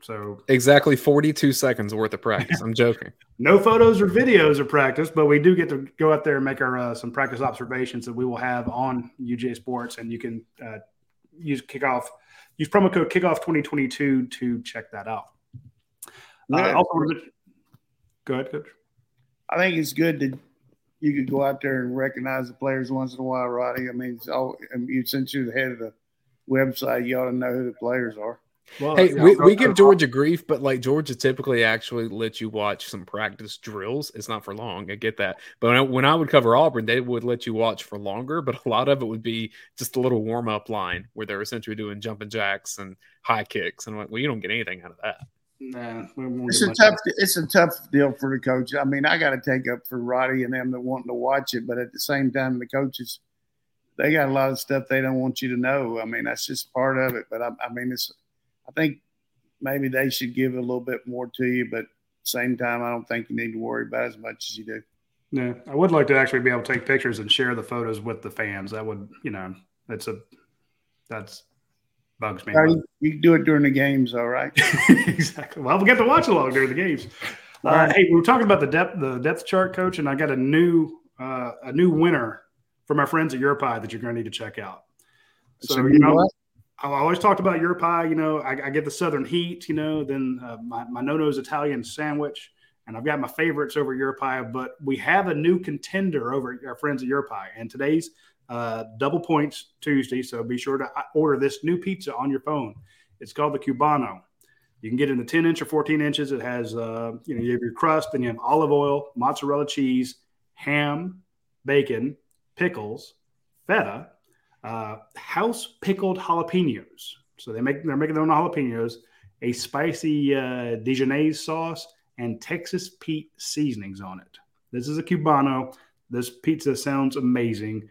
So exactly 42 seconds worth of practice. I'm joking. no photos or videos of practice, but we do get to go out there and make our uh, some practice observations that we will have on UGASports, and you can uh, use kickoff use promo code kickoff 2022 to check that out. Uh, yeah. Uh, also, go ahead, coach. I think it's good that you could go out there and recognize the players once in a while, Radi. I mean, all, you since you're the head of the website, you ought to know who the players are. Well, hey, yeah, we, we give Georgia grief, but like Georgia typically actually lets you watch some practice drills. It's not for long. I get that. But when I, when I would cover Auburn, they would let you watch for longer, but a lot of it would be just a little warm up line where they're essentially doing jumping jacks and high kicks. And I'm like, well, you don't get anything out of that. Nah, it's a tough. It's a tough deal for the coach. I mean, I got to take up for Radi and them that wanting to watch it, but at the same time, the coaches they got a lot of stuff they don't want you to know. I mean, that's just part of it. But I, I mean, it's I think maybe they should give a little bit more to you, but same time, I don't think you need to worry about as much as you do. Yeah, I would like to actually be able to take pictures and share the photos with the fans. That would, you know, that's a that's bugs me. You, you can do it during the games, all right? exactly. Well, we'll get to watch along during the games. Uh, hey, we were talking about the depth the depth chart, coach, and I got a new uh, a new winner from our friends at Your Pie that you're going to need to check out. So, so you know, what? I always talked about your pie. You know, I, I get the Southern Heat. You know, then uh, my my Nono's Italian sandwich, and I've got my favorites over your pie. But we have a new contender over our friends at your pie, and today's uh, double points Tuesday. So be sure to uh, order this new pizza on your phone. It's called the Cubano. You can get it in the 10 inch or 14 inches. It has, uh, you know, you have your crust, then you have olive oil, mozzarella cheese, ham, bacon, pickles, feta, uh, house pickled jalapenos. So they make they're making their own jalapenos, a spicy uh, sauce, and Texas Pete seasonings on it. This is a cubano. This pizza sounds amazing.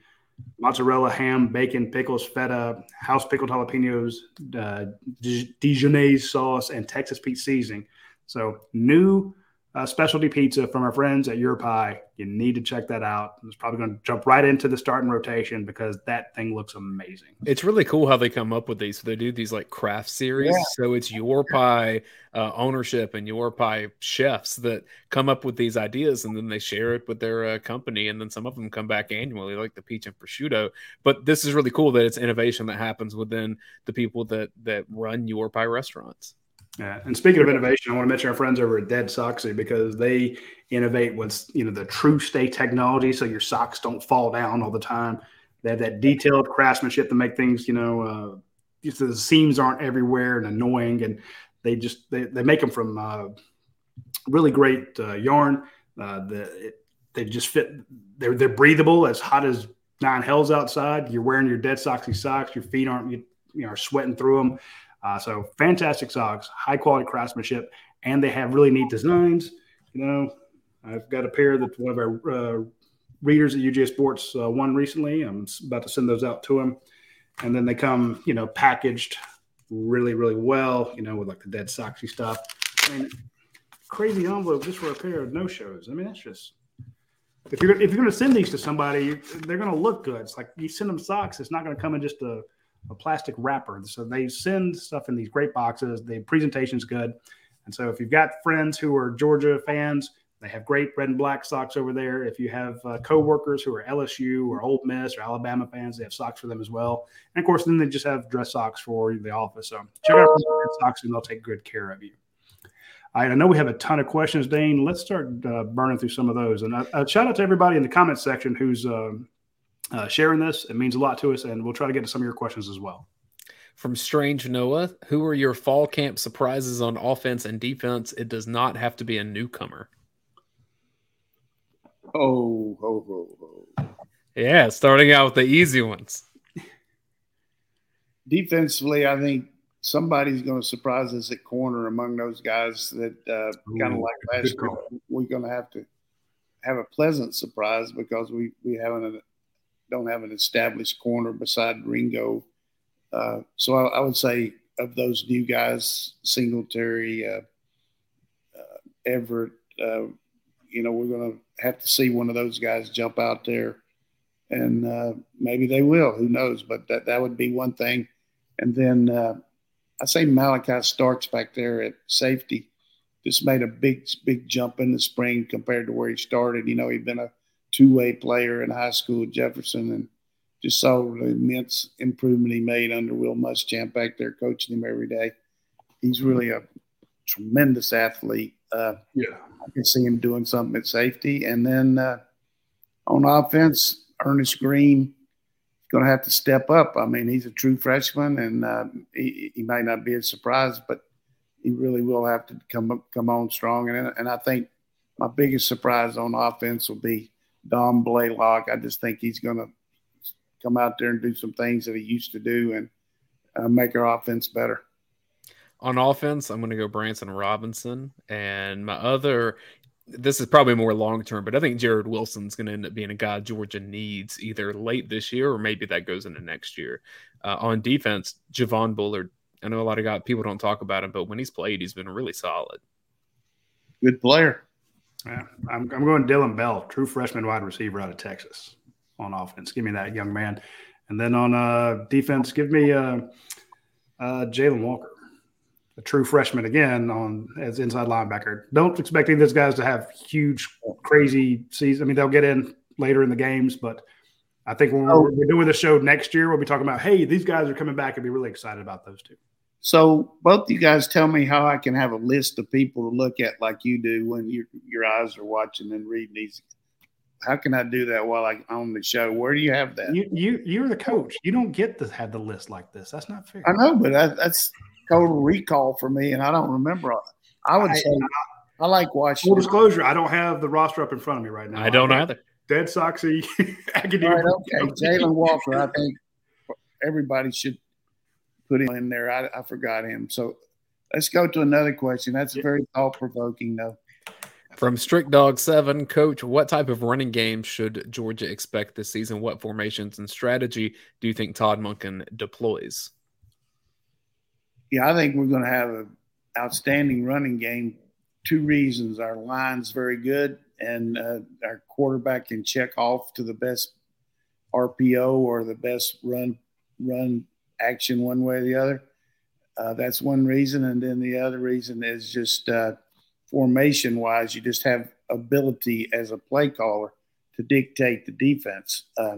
Mozzarella, ham, bacon, pickles, feta, house pickled jalapenos, uh, sauce, and Texas Pete seasoning. So new uh, specialty pizza from our friends at Your Pie. You need to check that out. It's probably going to jump right into the starting rotation because that thing looks amazing. It's really cool how they come up with these. So they do these like craft series. Yeah. So it's Your Pie uh, ownership and Your Pie chefs that come up with these ideas and then they share it with their uh, company. And then some of them come back annually, like the peach and prosciutto. But this is really cool that it's innovation that happens within the people that that run Your Pie restaurants. Yeah, and speaking of innovation, I want to mention our friends over at Dead Soxy because they innovate with you know the true stay technology, so your socks don't fall down all the time. They have that detailed craftsmanship to make things you know uh, the seams aren't everywhere and annoying, and they just they, they make them from uh, really great uh, yarn. Uh, the it, they just fit. They're they're breathable, as hot as nine hells outside. You're wearing your Dead Soxy socks. Your feet aren't you, you know are sweating through them uh, so fantastic socks, high quality craftsmanship, and they have really neat designs. You know, I've got a pair that one of our uh, readers at UGASports uh, won recently. I'm about to send those out to him, and then they come, you know, packaged really, really well. You know, with like the dead soxy stuff. And crazy envelope just for a pair of no shows. I mean, that's just if you're if you're going to send these to somebody, they're going to look good. It's like you send them socks. It's not going to come in just a, a plastic wrapper. So they send stuff in these great boxes. The presentation's good, and so if you've got friends who are Georgia fans, they have great red and black socks over there. If you have uh, coworkers who are LSU or Ole Miss or Alabama fans, they have socks for them as well. And of course, then they just have dress socks for the office. So check out the socks, and they'll take good care of you. I know we have a ton of questions, Dayne. Let's start uh, burning through some of those. And uh, uh shout out to everybody in the comment section who's uh, uh, sharing this. It means a lot to us, and we'll try to get to some of your questions as well. From Strange Noah, who are your fall camp surprises on offense and defense? It does not have to be a newcomer. Oh, oh, oh, oh. Yeah, starting out with the easy ones. Defensively, I think somebody's going to surprise us at corner among those guys that uh, kind of like last year. We're going to have to have a pleasant surprise because we we haven't a, don't have an established corner beside Ringo. Uh, so I, I, would say of those new guys, Singletary, uh, uh Everette, uh, you know, we're going to have to see one of those guys jump out there, and uh, maybe they will. Who knows? But that that would be one thing. And then I say Malachi Starks back there at safety just made a big, big jump in the spring compared to where he started. You know, he'd been a two way player in high school at Jefferson and just saw the immense improvement he made under Will Muschamp back there coaching him every day. He's really a tremendous athlete. Uh, yeah. I can see him doing something at safety. And then uh, on offense, Earnest Greene going to have to step up. I mean, he's a true freshman, and uh, he, he might not be a surprise, but he really will have to come come on strong. And and I think my biggest surprise on offense will be Dom Blaylock. I just think he's going to come out there and do some things that he used to do and uh, make our offense better. On offense, I'm going to go Branson Robinson, and my other this is probably more long term, but I think Jared Wilson's going to end up being a guy Georgia needs either late this year or maybe that goes into next year. Uh, on defense, Javon Bullard. I know a lot of guys people don't talk about him, but when he's played, he's been really solid. Good player. Yeah, I'm, I'm going Dillon Bell, true freshman wide receiver out of Texas on offense. Give me that young man. And then on uh, defense, give me uh, uh, Jalen Walker a true freshman again on as inside linebacker. Don't expect any of those guys to have huge, crazy season. I mean, they'll get in later in the games, but I think when we're, oh. we're doing the show next year, we'll be talking about, hey, these guys are coming back and be really excited about those two. So both you guys tell me how I can have a list of people to look at like you do when your your eyes are watching and reading these. How can I do that while I on the show? Where do you have that? You you you're the coach. You don't get to have the list like this. That's not fair. I know, but I, that's total recall for me, and I don't remember. I would I, say I, I like watching. Full disclosure: I don't have the roster up in front of me right now. I don't I either. Dead Soxy, academia. Right, okay, Jalen Walker. I think everybody should put him in there. I, I forgot him. So let's go to another question. That's yeah. very thought provoking, though. From Strict Dog Seven, Coach, what type of running game should Georgia expect this season? What formations and strategy do you think Todd Monken deploys? yeah, I think we're going to have an outstanding running game. Two reasons: our line's very good, and uh, our quarterback can check off to the best RPO or the best run run action one way or the other. Uh, that's one reason, and then the other reason is just uh, formation wise. You just have ability as a play caller to dictate the defense. Uh,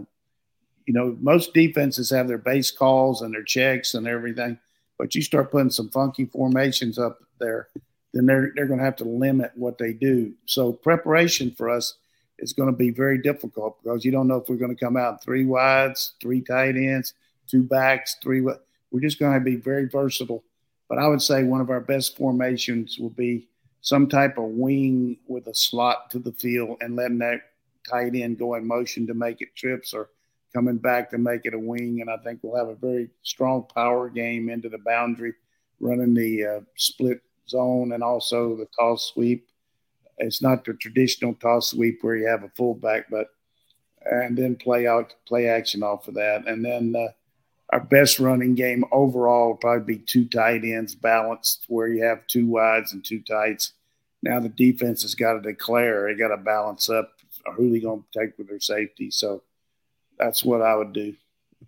you know, most defenses have their base calls and their checks and everything but you start putting some funky formations up there, then they're they're going to have to limit what they do. So preparation for us is going to be very difficult because you don't know if we're going to come out three wides, three tight ends, two backs, three. We're just going to be very versatile. But I would say one of our best formations will be some type of wing with a slot to the field and letting that tight end go in motion to make it trips or coming back to make it a wing. And I think we'll have a very strong power game into the boundary, running the uh, split zone and also the toss sweep. It's not the traditional toss sweep where you have a fullback, but and then play out play action off of that. And then uh, our best running game overall will probably be two tight ends balanced, where you have two wides and two tights. Now the defense has got to declare. They got to balance up who they going to take with their safety. So that's what I would do.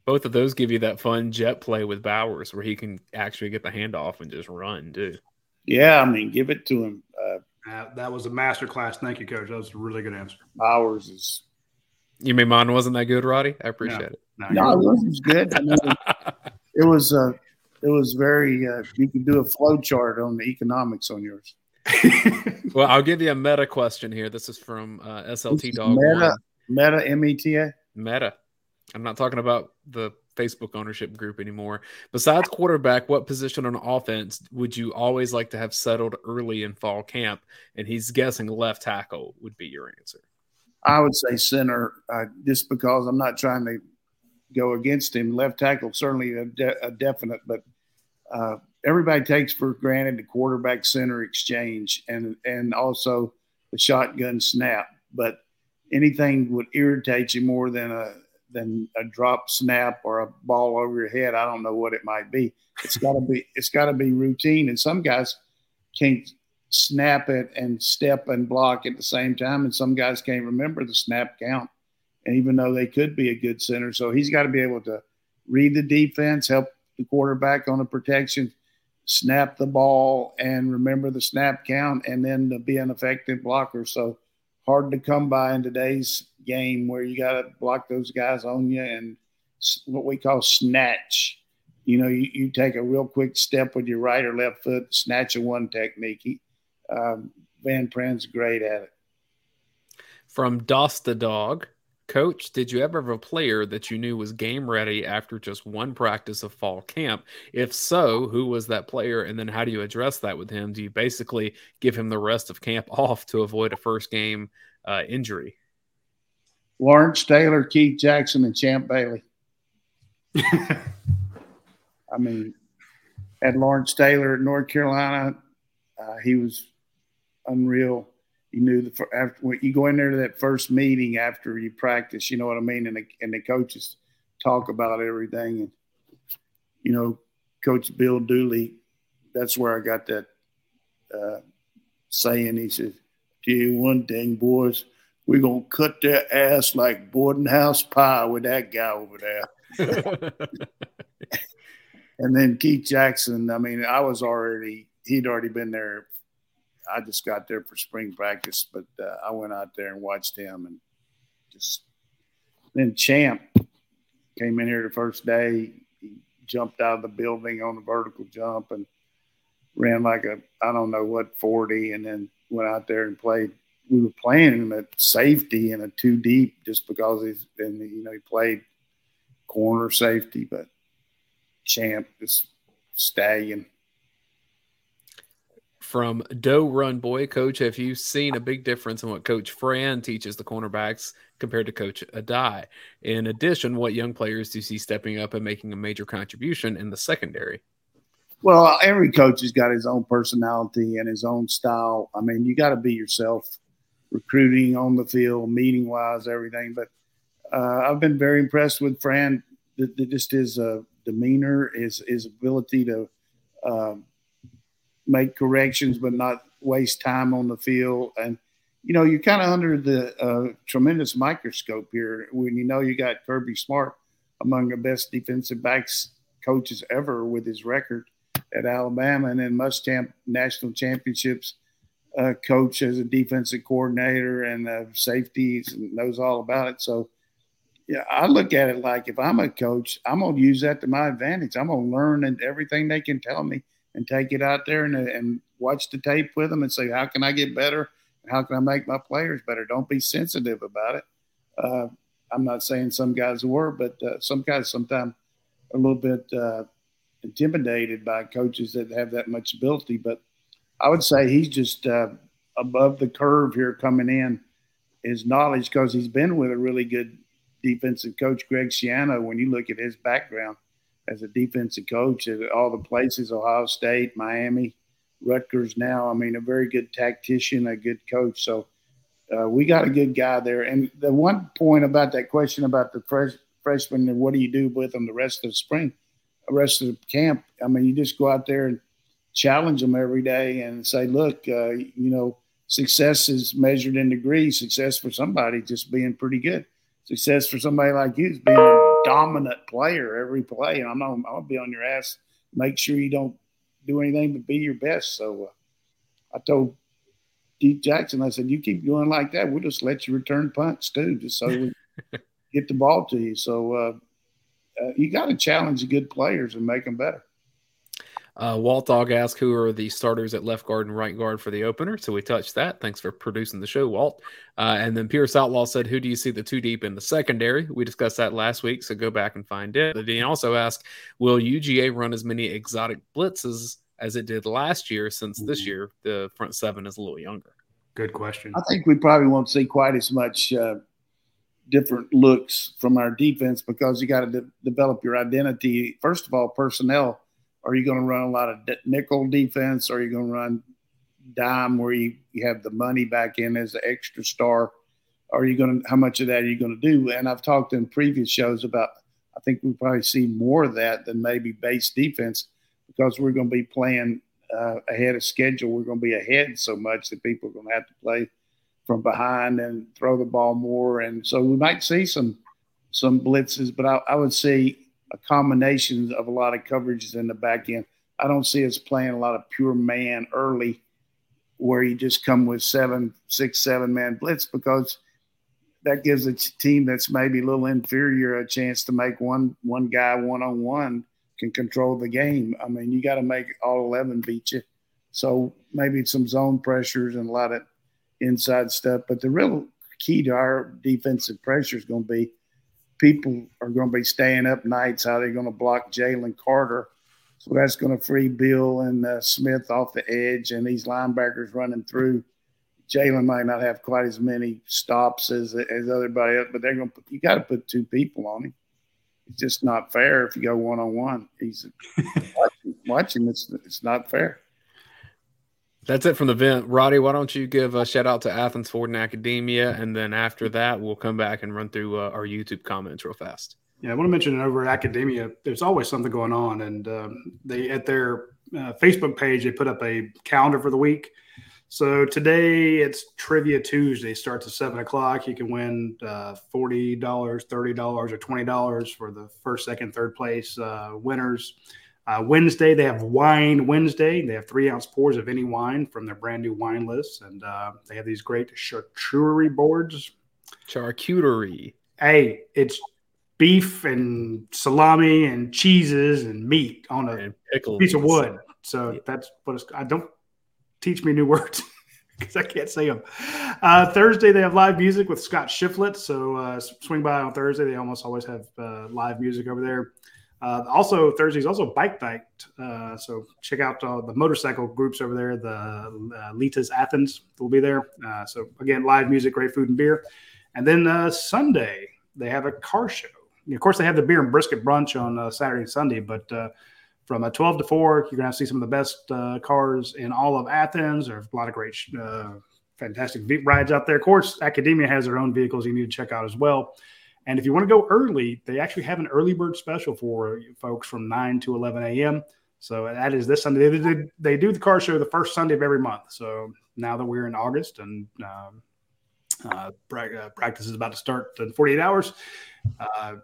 Both of those give you that fun jet play with Bowers, where he can actually get the handoff and just run too. Yeah, I mean, give it to him. Uh, uh, that was a master class. Thank you, coach. That was a really good answer. Bowers is. You mean mine wasn't that good, Radi? I appreciate it. No, no it was good. I mean, it was uh, it was very. Uh, you can do a flow chart on the economics on yours. well, I'll give you a meta question here. This is from uh, SLT Dog. Meta, Meta, M E T A. Meta. I'm not talking about the Facebook ownership group anymore. Besides quarterback, what position on offense would you always like to have settled early in fall camp? And he's guessing left tackle would be your answer. I would say center, uh, just because I'm not trying to go against him. Left tackle certainly a, de- a definite, but uh, everybody takes for granted the quarterback center exchange and and also the shotgun snap. But anything would irritate you more than a than a drop snap or a ball over your head. I don't know what it might be. It's got to be it's got to be routine. And some guys can't snap it and step and block at the same time, and some guys can't remember the snap count. Even though they could be a good center, so he's got to be able to read the defense, help the quarterback on the protection, snap the ball, and remember the snap count, and then to be an effective blocker. So hard to come by in today's game where you got to block those guys on you and what we call snatch. You know, you, you take a real quick step with your right or left foot, snatch a one technique. He, um, Van Pran's great at it. From Doss the Dog, Coach, did you ever have a player that you knew was game ready after just one practice of fall camp? If so, who was that player? And then how do you address that with him? Do you basically give him the rest of camp off to avoid a first game uh, injury? Lawrence Taylor, Keith Jackson, and Champ Bailey. I mean, at Lawrence Taylor at North Carolina, uh, he was unreal you knew the after when you go in there to that first meeting after you practice, you know what I mean, and the, and the coaches talk about everything, and you know, Coach Bill Dooley, that's where I got that uh, saying. He said, "Tell you one thing, boys, we're gonna cut their ass like boarding house pie with that guy over there." and then Keith Jackson, I mean, I was already he'd already been there I just got there for spring practice, but uh, I went out there and watched him and just then Champ came in here the first day. He jumped out of the building on a vertical jump and ran like a I don't know what forty, and then went out there and played. We were playing him at safety in a two deep just because he's been you know he played corner safety, but Champ just stallion from Doe Run Boy. Coach, have you seen a big difference in what Coach Fran teaches the cornerbacks compared to Coach Addae? In addition, what young players do you see stepping up and making a major contribution in the secondary? Well, every coach has got his own personality and his own style. I mean, you got to be yourself, recruiting on the field, meeting wise, everything. But uh, I've been very impressed with Fran. Just his uh, demeanor, his his ability to um, make corrections but not waste time on the field. And you know, you're kind of under the uh, tremendous microscope here when you know you got Kirby Smart among the best defensive backs coaches ever with his record at Alabama, and then must Muschamp national championships uh, coach as a defensive coordinator and uh, safeties and knows all about it. So, yeah, I look at it like if I'm a coach, I'm gonna use that to my advantage. I'm gonna learn and everything they can tell me and take it out there and, and watch the tape with them and say, how can I get better? How can I make my players better? Don't be sensitive about it. Uh, I'm not saying some guys were, but uh, some guys sometimes a little bit uh, intimidated by coaches that have that much ability. But I would say he's just uh, above the curve here coming in. His knowledge, because he's been with a really good defensive coach, Greg Schiano. When you look at his background, as a defensive coach at all the places Ohio State, Miami, Rutgers now. I mean, a very good tactician, a good coach. So uh, we got a good guy there. And the one point about that question about the fresh, freshmen and what do you do with them the rest of the spring, the rest of the camp? I mean, you just go out there and challenge them every day and say, look, uh, you know, success is measured in degrees. Success for somebody just being pretty good. Success for somebody like you is being dominant player every play. And I'm not, I'll be on your ass. Make sure you don't do anything but be your best. So uh, I told Keith Jackson, I said, you keep going like that, we'll just let you return punts too, just so we get the ball to you. So uh, uh, you got to challenge the good players and make them better. Uh, Walt Dog asked who are the starters at left guard and right guard for the opener. So we touched that. Thanks for producing the show, Walt. Uh, and then Pierce Outlaw said, Who do you see the two deep in the secondary? We discussed that last week. So go back and find it. The Dean also asked, Will UGA run as many exotic blitzes as it did last year since this mm-hmm. year the front seven is a little younger? Good question. I think we probably won't see quite as much uh, different looks from our defense because you got to de- develop your identity. First of all, personnel are you going to run a lot of nickel defense? Are you going to run dime where you, you have the money back in as an extra star? Are you going to, how much of that are you going to do? And I've talked in previous shows about, I think we probably see more of that than maybe base defense because we're going to be playing uh, ahead of schedule. We're going to be ahead so much that people are going to have to play from behind and throw the ball more. And so we might see some some blitzes, but I, I would say a combination of a lot of coverages in the back end. I don't see us playing a lot of pure man early where you just come with seven, six, seven man blitz because that gives a team that's maybe a little inferior a chance to make one one guy one on one can control the game. I mean, you got to make all eleven beat you. So maybe some zone pressures and a lot of inside stuff. But the real key to our defensive pressure is going to be people are going to be staying up nights. How they're going to block Jalen Carter. So that's going to free Beal and uh, Smith off the edge, and these linebackers running through. Jalen might not have quite as many stops as as everybody else, but they're going. to You got to put two people on him. It's just not fair if you go one on one. He's watching, watching. It's it's not fair. That's it from the vent. Radi, why don't you give a shout out to Athens Ford and Academia, and then after that, we'll come back and run through uh, our YouTube comments real fast. Yeah, I want to mention over at Academia, there's always something going on, and um, they at their uh, Facebook page they put up a calendar for the week. So today it's Trivia Tuesday. Starts at seven o'clock. You can win uh, forty dollars, thirty dollars, or twenty dollars for the first, second, third place uh, winners. Uh, Wednesday, they have Wine Wednesday. They have three ounce pours of any wine from their brand new wine list. And uh, they have these great charcuterie boards. Charcuterie. Hey, it's beef and salami and cheeses and meat on a piece of wood. So yeah. that's what it's, I don't teach me new words because I can't say them. Uh, Thursday, they have live music with Scott Shiflett. So uh, swing by on Thursday. They almost always have uh, live music over there. Uh, also, Thursday is also bike night. Uh, so check out uh, the motorcycle groups over there. The uh, Litas Athens will be there. Uh, so again, live music, great food and beer. And then uh, Sunday they have a car show. And of course, they have the beer and brisket brunch on Saturday and Sunday. But from a 12 to 4, you're to see some of the best cars in all of Athens. There's a lot of great, fantastic rides out there. Of course, Academia has their own vehicles you need to check out as well. And if you want to go early, they actually have an early bird special for folks from 9 to 11 a.m. So that is this Sunday. They, they, they, do the car show the first Sunday of every month. So now that we're in August and um, uh, uh, practice is about to start in 48 hours, uh,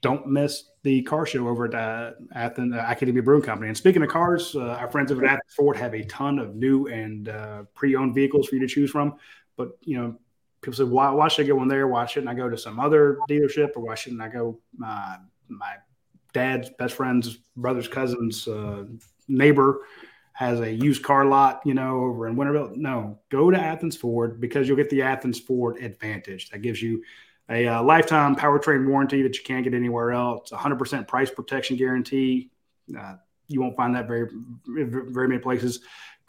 don't miss the car show over at uh, Athens uh, Academia Brewing Company. And speaking of cars, uh, our friends over at Athens Ford have a ton of new and uh, pre-owned vehicles for you to choose from. But you know, people say, why, why should I go one there? Why shouldn't I go to some other dealership? Or why shouldn't I go my, my dad's best friend's brother's cousin's uh, neighbor has a used car lot, you know, over in Winterville? No, go to Athens Ford because you'll get the Athens Ford advantage. That gives you a uh, lifetime powertrain warranty that you can't get anywhere else. 100% price protection guarantee. Uh, you won't find that very, very many places.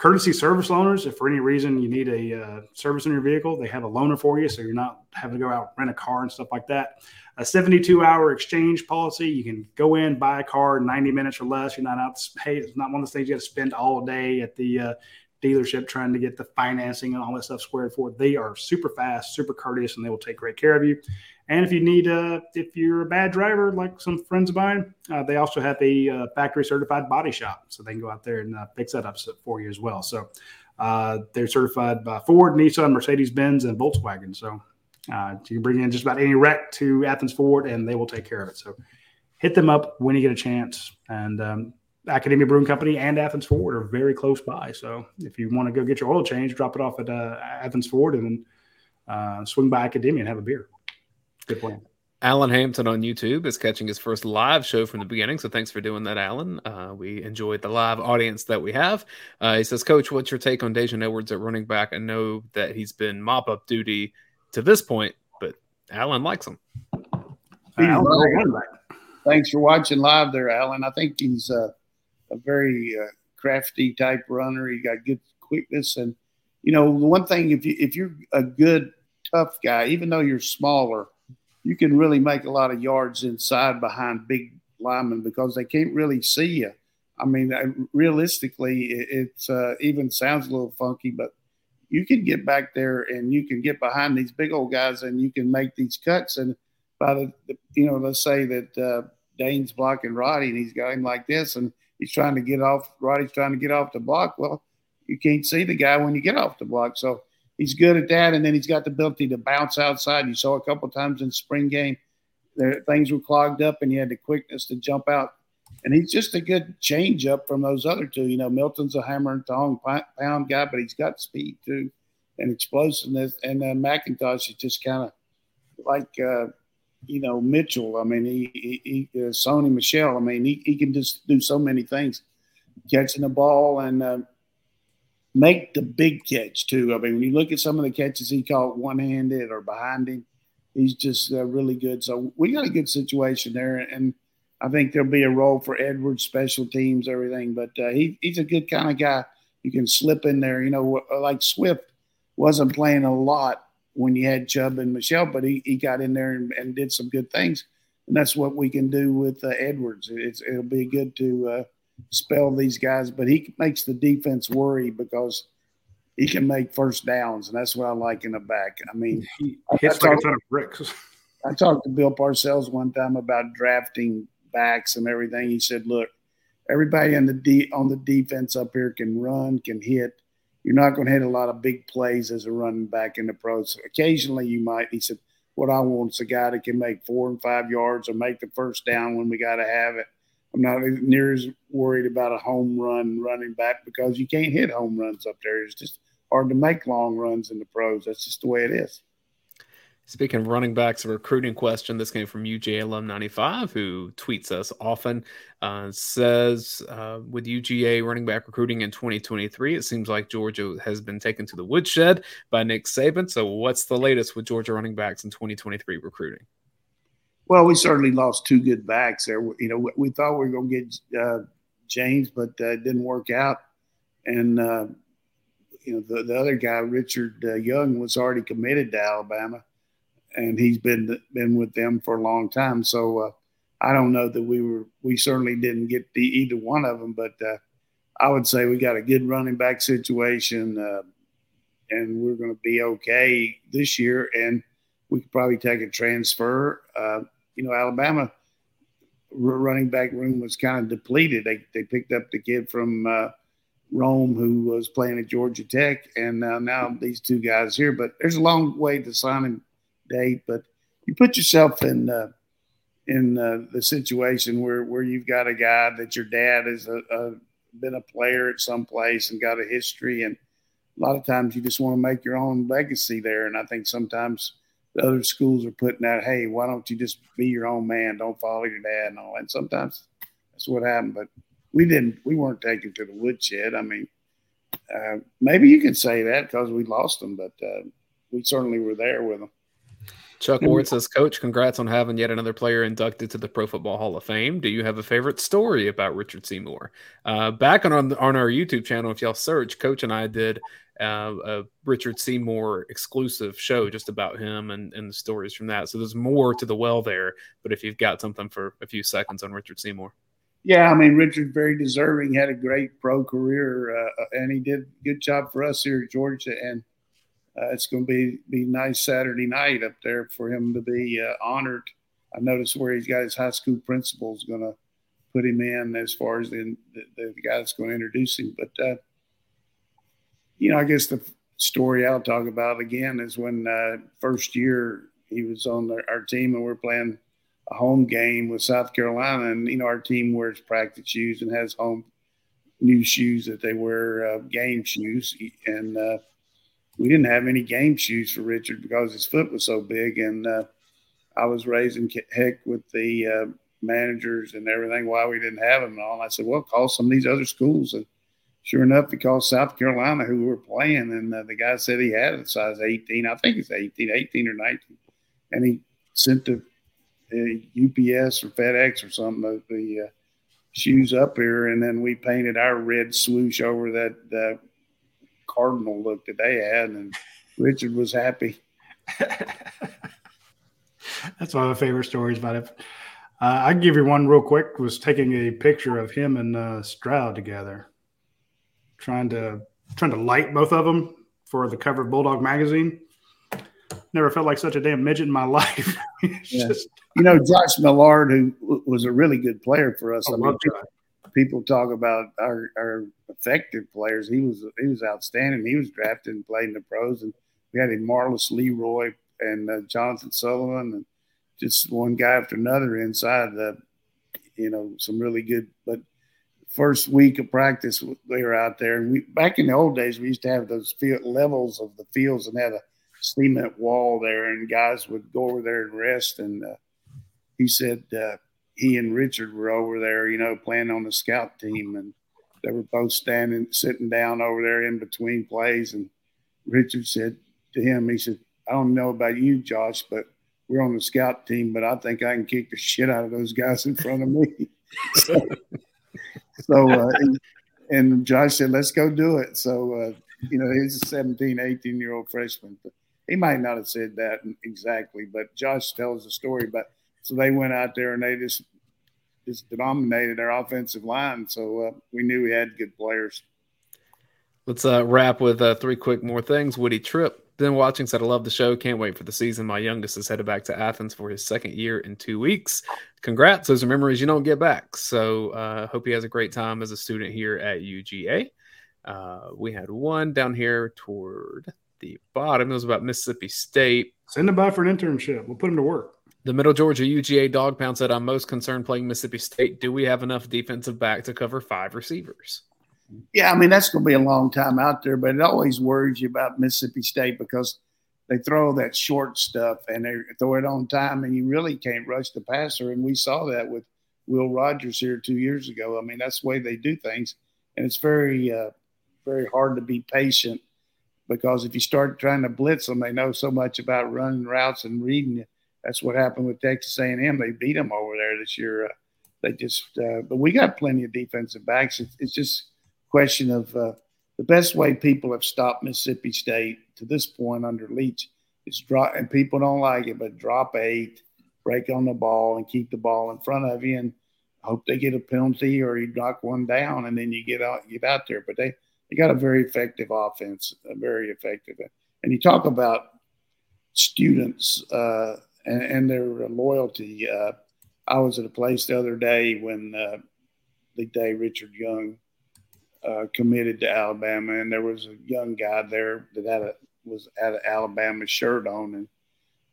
Courtesy service loaners, if for any reason you need a uh, service in your vehicle, they have a loaner for you, so you're not having to go out rent a car and stuff like that. A 72 hour exchange policy, you can go in, buy a car 90 minutes or less. You're not out, hey, it's not one of those things you got to spend all day at the uh, dealership trying to get the financing and all that stuff squared for. They are super fast, super courteous, and they will take great care of you. And if you need, uh, if you're a bad driver, like some friends of mine, uh, they also have a uh, factory certified body shop, so they can go out there and uh, fix that up for you as well. So, Uh, they're certified by Ford, Nissan, Mercedes Benz, and Volkswagen. So uh, you can bring in just about any wreck to Athens Ford, and they will take care of it. So hit them up when you get a chance. And um, Academia Brewing Company and Athens Ford are very close by. So if you want to go get your oil change, drop it off at uh, Athens Ford, and then uh, swing by Academia and have a beer. Good plan. Alan Hampton on YouTube is catching his first live show from the beginning. So thanks for doing that, Alan. Uh, we enjoyed the live audience that we have. Uh, he says, Coach, what's your take on Daijun Edwards at running back? I know that he's been mop up duty to this point, but Alan likes him. Alan, thanks for watching live there, Alan. I think he's uh, a very uh, crafty type runner. He got good quickness. And, you know, the one thing, if, you, if you're a good, tough guy, even though you're smaller, you can really make a lot of yards inside behind big linemen because they can't really see you. I mean, uh, realistically, it uh, even sounds a little funky, but you can get back there and you can get behind these big old guys and you can make these cuts. And by the, you know, let's say that uh, Dayne's blocking Radi and he's got him like this and he's trying to get off, Radi's trying to get off the block. Well, you can't see the guy when you get off the block. So he's good at that, and then he's got the ability to bounce outside. You saw a couple times in spring game, there, things were clogged up, and he had the quickness to jump out. And he's just a good change up from those other two. You know, Milton's a hammer and tong pound guy, but he's got speed too and explosiveness. And then McIntosh is just kind of like, uh, you know, Mitchell. I mean, he, he, he uh, Sony Michel. I mean, he, he can just do so many things, catching the ball and uh, make the big catch too. I mean, when you look at some of the catches he caught one handed or behind him, he's just uh, really good. So we got a good situation there, and I think there'll be a role for Edwards, special teams, everything. But uh, he, he's a good kind of guy. You can slip in there. You know, like Swift wasn't playing a lot when you had Chubb and Michel, but he, he got in there and, and did some good things. And that's what we can do with uh, Edwards. It's, it'll be good to uh, spell these guys, but he makes the defense worry because he can make first downs, and that's what I like in the back. I mean, he hits like a ton of bricks. I talked to Bill Parcells one time about drafting backs and everything. He said, "Look, everybody on the de- on the defense up here can run, can hit. You're not going to hit a lot of big plays as a running back in the pros. Occasionally, you might." He said, "What I want is a guy that can make four and five yards or make the first down when we got to have it." I'm not near as worried about a home run running back because you can't hit home runs up there. It's just hard to make long runs in the pros. That's just the way it is. Speaking of running backs, a recruiting question. This came from UGA alum 95, who tweets us often. Uh, says, uh, with UGA running back recruiting in 2023, it seems like Georgia has been taken to the woodshed by Nick Saban. So, what's the latest with Georgia running backs in 2023 recruiting? Well, we certainly lost two good backs there. You know, we thought we were going to get uh, James, but it didn't work out. And uh, you know, the, the other guy, Richard uh, Young, was already committed to Alabama, and he's been been with them for a long time. So uh, I don't know that we were we certainly didn't get the either one of them, but uh, I would say we got a good running back situation, and we're going to be okay this year. And we could probably take a transfer you know, Alabama running back room was kind of depleted. They they picked up the kid from uh, Rome who was playing at Georgia Tech, and uh, now these two guys here. But there's a long way to signing date. But you put yourself in uh, in uh, the situation where where you've got a guy that your dad has a, a, been a player at some place and got a history, and a lot of times you just want to make your own legacy there. And I think sometimes the other schools are putting out, hey, why don't you just be your own man? Don't follow your dad and all. And sometimes that's what happened. But we didn't, we weren't taken to the woodshed. I mean, uh, maybe you could say that because we lost them, but uh, we certainly were there with them. Chuck Ward says, Coach, congrats on having yet another player inducted to the Pro Football Hall of Fame. Do you have a favorite story about Richard Seymour? Uh, back on, on our YouTube channel, if y'all search, Coach and I did uh, a Richard Seymour exclusive show just about him and, and the stories from that. So there's more to the well there. But if you've got something for a few seconds on Richard Seymour. Yeah, I mean, Richard very deserving, had a great pro career, uh, uh and he did a good job for us here at Georgia. And uh, it's going to be be nice Saturday night up there for him to be uh, honored. I noticed where he's got his high school principal is going to put him in as far as the, the, the guy that's going to introduce him. But uh, you know, I guess the story I'll talk about again is when uh, first year he was on the, our team and we're playing a home game with South Carolina, and you know our team wears practice shoes and has home new shoes that they wear uh, game shoes, and uh, we didn't have any game shoes for Richard because his foot was so big, and uh, I was raising heck with the uh, managers and everything why we didn't have them and all. I said, well, call some of these other schools and sure enough, he called South Carolina, who we were playing, and uh, the guy said he had a size 18. I think it's 18, 18 or 19. And he sent the UPS or FedEx or something the, the uh, shoes up here, and then we painted our red swoosh over that cardinal look that they had, and Richard was happy. That's one of my favorite stories about it. Uh, I can give you one real quick. Was taking a picture of him and uh, Stroud together trying to trying to light both of them for the cover of Bulldog magazine. Never felt like such a damn midget in my life. yeah. just, you know, Josh Mallard, who was a really good player for us. I, I mean, people, talk about our, our effective players. He was he was outstanding. He was drafted and played in the pros, and we had him Emarlos Leroy and uh, Jonathan Sullivan, and just one guy after another inside. The, you know, some really good, but first week of practice they were out there and we back in the old days we used to have those field levels of the fields and had a cement wall there and guys would go over there and rest and uh, he said uh, he and richard were over there you know playing on the scout team and they were both standing sitting down over there in between plays and richard said to him he said i don't know about you josh but we're on the scout team but i think i can kick the shit out of those guys in front of me so, so, uh, and, and, Josh said, let's go do it. So, uh, you know, he's a 17, 18 year old freshman. But he might not have said that exactly, but Josh tells the story. But so they went out there and they just just dominated our offensive line. So uh, we knew we had good players. Let's uh, wrap with uh, three quick more things. Woody Tripp been watching, said I love the show. Can't wait for the season. My youngest is headed back to Athens for his second year in two weeks. Congrats. Those are memories you don't get back. So uh hope he has a great time as a student here at UGA. Uh, we had one down here toward the bottom. It was about Mississippi State. Send him by for an internship. We'll put him to work. The Middle Georgia UGA dog pound said, I'm most concerned playing Mississippi State. Do we have enough defensive back to cover five receivers? Yeah, I mean that's going to be a long time out there, but it always worries you about Mississippi State because they throw that short stuff and they throw it on time, and you really can't rush the passer. And we saw that with Will Rogers here two years ago. I mean that's the way they do things, and it's very uh, very hard to be patient because if you start trying to blitz them, they know so much about running routes and reading. That's what happened with Texas A&M. They beat them over there this year. Uh, they just, uh, but we got plenty of defensive backs. It's, it's just question of uh, the best way people have stopped Mississippi State to this point under Leach is drop, and people don't like it, but drop eight, break on the ball, and keep the ball in front of you, and hope they get a penalty or you knock one down, and then you get out get out there. But they they got a very effective offense, very effective. And you talk about students uh, and, and, their loyalty. Uh, I was at a place the other day when uh, the day Richard Young uh, committed to Alabama, and there was a young guy there that had a was had an Alabama shirt on, and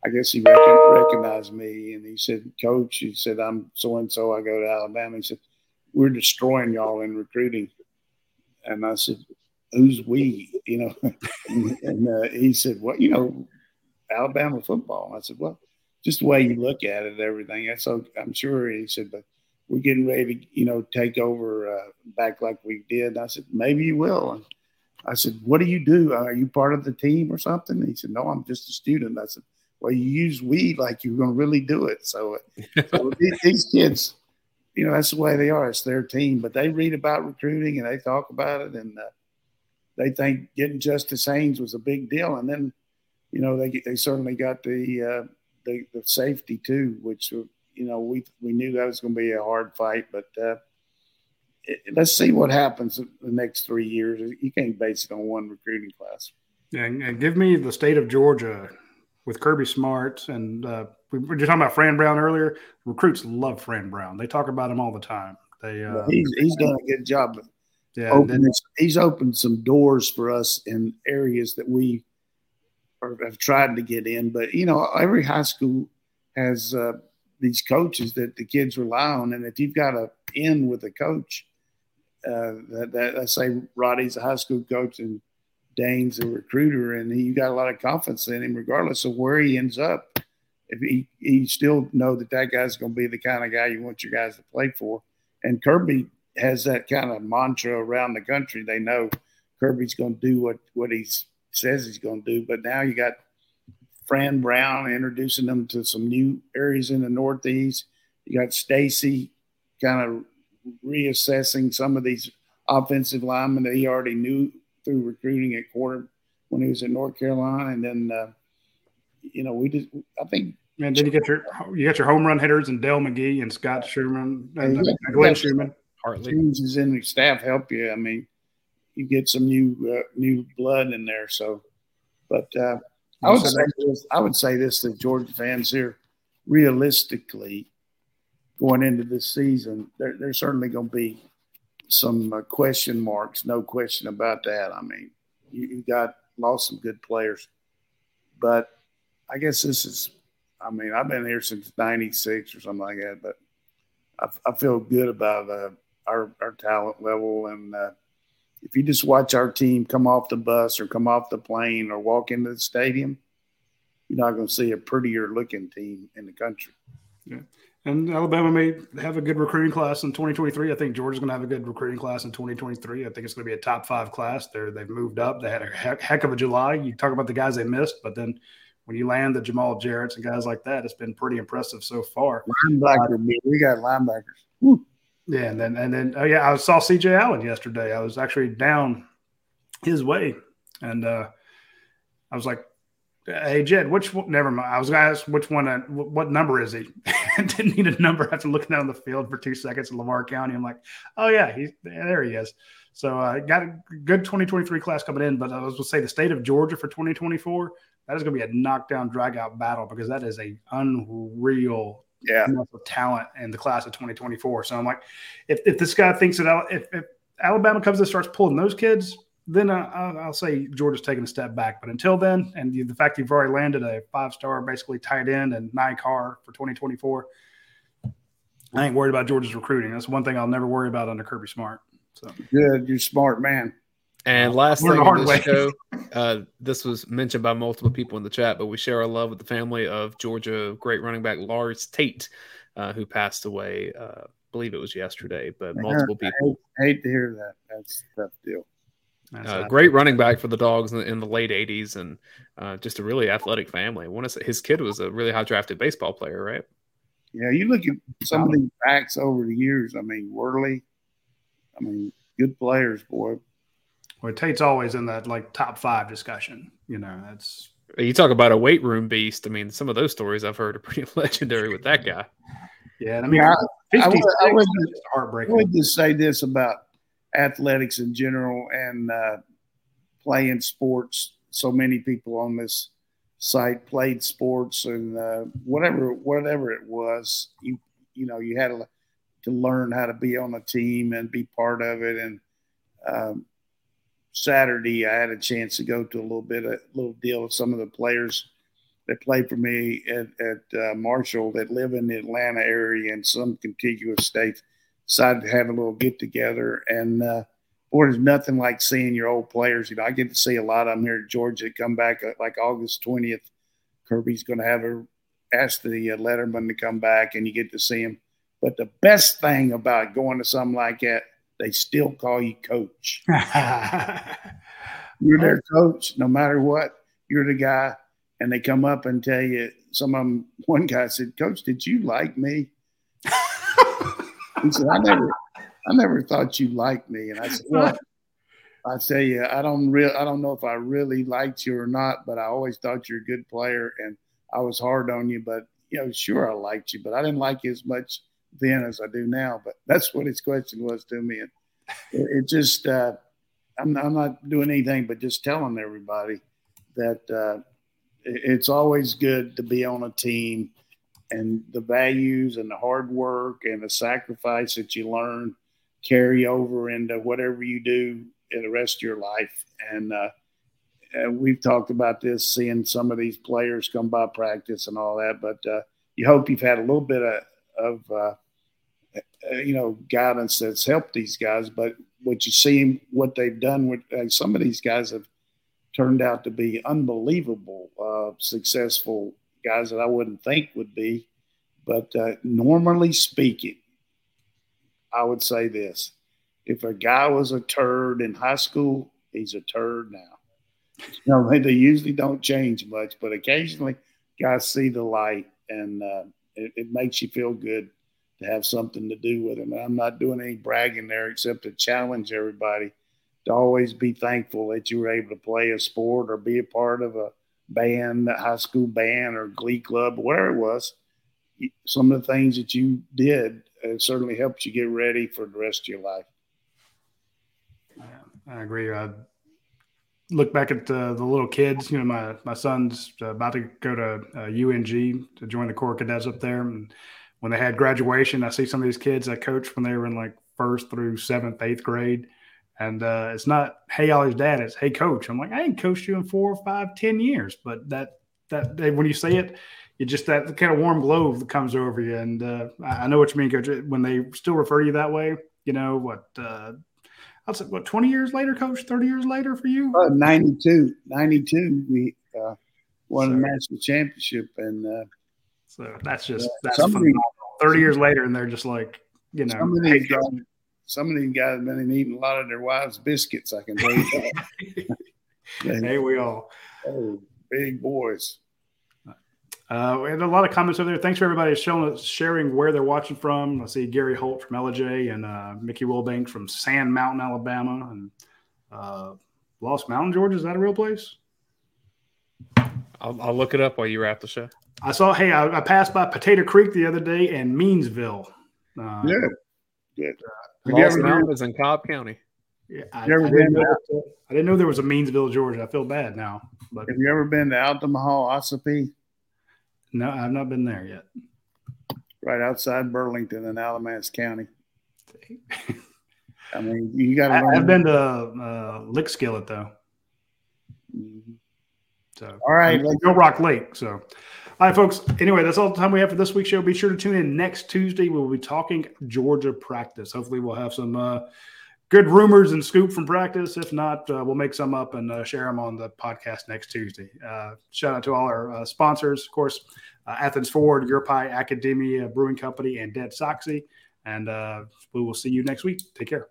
I guess he recognized me, and he said, "Coach," he said, "I'm so and so. I go to Alabama." He said, "We're destroying y'all in recruiting," and I said, "Who's we?" You know, and, uh, he said, "What? You know, Alabama football." I said, "Well." Just the way you look at it, everything. That's so. I'm sure he said, but we're getting ready to, you know, take over uh, back like we did. And I said, maybe you will. And I said, what do you do? Are you part of the team or something? And he said, no, I'm just a student. I said, well, you use weed like you're going to really do it. So, so these kids, you know, that's the way they are. It's their team, but they read about recruiting and they talk about it, and uh, they think getting Justice Haynes was a big deal. And then, you know, they they certainly got the uh, the, the safety too, which you know, we we knew that was going to be a hard fight, but uh, it, let's see what happens in the next three years. You can't base it on one recruiting class. And, and give me the state of Georgia with Kirby Smart, and uh, we were just talking about Fran Brown earlier. Recruits love Fran Brown; they talk about him all the time. They uh, he's he's done a good job. yeah, opened, then, he's opened some doors for us in areas that we are, have tried to get in. But you know, every high school has uh, these coaches that the kids rely on, and if you've got a in with a coach, uh, that, that I say Radi's a high school coach and Dayne's a recruiter, and you got a lot of confidence in him, regardless of where he ends up. If he, he still know that that guy's going to be the kind of guy you want your guys to play for. And Kirby has that kind of mantra around the country. They know Kirby's going to do what what he says he's going to do. But now you got Fran Brown introducing them to some new areas in the Northeast. You got Stacy kind of reassessing some of these offensive linemen that he already knew through recruiting at quarter when he was in North Carolina, and then uh, you know we just I think. And then you get your you got your home run hitters and Dell McGee and Scott Sherman and yeah, Glenn Schumann. Hartley changes in the staff help you. I mean, you get some new uh, new blood in there. So, but uh, I would say this, I would say this to Georgia fans here. Realistically, going into this season, there, there's certainly going to be some uh, question marks. No question about that. I mean, you, you got lost some good players, but I guess this is. I mean, I've been here since '96 or something like that, but I, I feel good about uh, our our talent level. And uh, if you just watch our team come off the bus or come off the plane or walk into the stadium, you're not going to see a prettier looking team in the country. Yeah. And Alabama may have a good recruiting class in 2023. I think Georgia's going to have a good recruiting class in 2023. I think it's going to be a top five class. They're, they've moved up. They had a heck, heck of a July. You talk about the guys they missed, but then when you land the Jamaal Jarrett's and guys like that, it's been pretty impressive so far. Linebacker, uh, we got linebackers. Woo. Yeah, and then and then oh yeah, I saw CJ Allen yesterday. I was actually down his way, and uh, I was like, Hey Jed, which one, never mind. I was to ask which one, uh, what number is he? Didn't need a number after looking on the field for two seconds in Lamar County. I'm like, oh yeah, he's there. He is. So I uh, got a good 2023 class coming in. But I was to say the state of Georgia for 2024. That is going to be a knockdown, drag out battle because that is a unreal yeah talent in the class of 2024. So I'm like, if, if this guy thinks that if, if Alabama comes and starts pulling those kids, then uh, I'll say Georgia's taking a step back. But until then, and the fact you've already landed a five star, basically tight end and Ny Carr for 2024, I ain't worried about Georgia's recruiting. That's one thing I'll never worry about under Kirby Smart. So good, you're smart man. And last thing on this show, uh, this was mentioned by multiple people in the chat, but we share our love with the family of Georgia great running back Lars Tate, uh, who passed away. Uh, I believe it was yesterday, but multiple people. I hate, hate to hear that. That's a tough deal. Uh, great running back for the dogs in the, in the late 80s and uh, just a really athletic family. I want to say his kid was a really high drafted baseball player, right? Yeah, you look at some of these backs over the years. I mean, Worley, I mean, good players, boy. Well, Tate's always in that like top five discussion. You know, that's you talk about a weight room beast. I mean, some of those stories I've heard are pretty legendary with that guy. Yeah, I mean, yeah, I, I, would, I, would, I would just say this about athletics in general and uh, playing sports. So many people on this site played sports and uh, whatever whatever it was, you you know you had to, to learn how to be on a team and be part of it. And um, Saturday, I had a chance to go to a little bit a little deal with some of the players that played for me at, at uh, Marshall that live in the Atlanta area and some contiguous states decided to have a little get together. And uh, boy, there's nothing like seeing your old players. You know, I get to see a lot of them here at Georgia come back uh, like August 20th. Kirby's going to have a ask the uh, Letterman to come back, and you get to see him. But the best thing about going to something like that, they still call you coach. you're their coach, no matter what. You're the guy, and they come up and tell you. Some of them. One guy said, "Coach, did you like me?" He said, I never, I never thought you liked me. And I said, well, I tell you, I don't real, I don't know if I really liked you or not, but I always thought you're a good player, and I was hard on you. But you know, sure, I liked you, but I didn't like you as much then as I do now. But that's what his question was to me, and it, it just, uh, I'm, I'm not doing anything but just telling everybody that uh, it, it's always good to be on a team and the values and the hard work and the sacrifice that you learn carry over into whatever you do in the rest of your life. And, uh, and we've talked about this, seeing some of these players come by practice and all that. But uh, you hope you've had a little bit of, of uh, uh you know, guidance that's helped these guys. But what you see, what they've done with uh, some of these guys have turned out to be unbelievable, uh, successful guys that I wouldn't think would be. But uh, normally speaking, I would say this if a guy was a turd in high school, he's a turd now. You know, they usually don't change much, but occasionally guys see the light and uh, it, it, makes you feel good to have something to do with them. I'm not doing any bragging there except to challenge everybody to always be thankful that you were able to play a sport or be a part of a band, a high school band or glee club, whatever it was. Some of the things that you did uh, certainly helped you get ready for the rest of your life. Yeah, I agree. Look back at the, the little kids. You know, my my son's about to go to uh, UNG to join the Corps Cadets up there, and when they had graduation, I see some of these kids I coached when they were in like first through seventh, eighth grade. And uh, it's not, hey, Ollie's dad. It's, hey, coach. I'm like, I ain't coached you in four, five, ten years. But that, that, when you say it, it just that kind of warm glow that comes over you. And uh, I know what you mean, coach. When they still refer to you that way, you know, what, uh, I'll say, what, 20 years later, coach, 30 years later for you? Uh, 92. 92. We uh, won so, a national championship. And uh, so that's just, that's phenomenal. 30 years later, and they're just like, you know, some of these guys, some of these guys have been eating a lot of their wives' biscuits. I can tell you that. hey, we all. Oh, big boys. Uh, we had a lot of comments over there. Thanks for everybody showing sharing where they're watching from. I see Gary Holt from LJ and uh, Mickey Wilbanks from Sand Mountain, Alabama, and uh, Lost Mountain, Georgia. Is that a real place? I'll, I'll, look it up while you wrap the show. I saw. Hey, I, I passed by Potato Creek the other day and Meansville. Uh, yeah, good. Have Lost you Mountain is in Cobb County. Yeah, I, I, didn't know, I, didn't know, there was a Meansville, Georgia. I feel bad now. But have you ever been to Altamahaw, Ossipee? No, I've not been there yet. Right outside Burlington in Alamance County. I mean, you got to. I've been to uh, Lick Skillet though. Mm-hmm. So all right, Go Rock Lake. So, all right, folks. Anyway, that's all the time we have for this week's show. Be sure to tune in next Tuesday. We'll be talking Georgia practice. Hopefully, we'll have some uh, good rumors and scoop from practice. If not, uh, we'll make some up and uh, share them on the podcast next Tuesday. Uh, shout out to all our uh, sponsors, of course, uh, Athens Ford, Your Pie Akademia Brewing Company, and Dead Soxy. And uh, we will see you next week. Take care.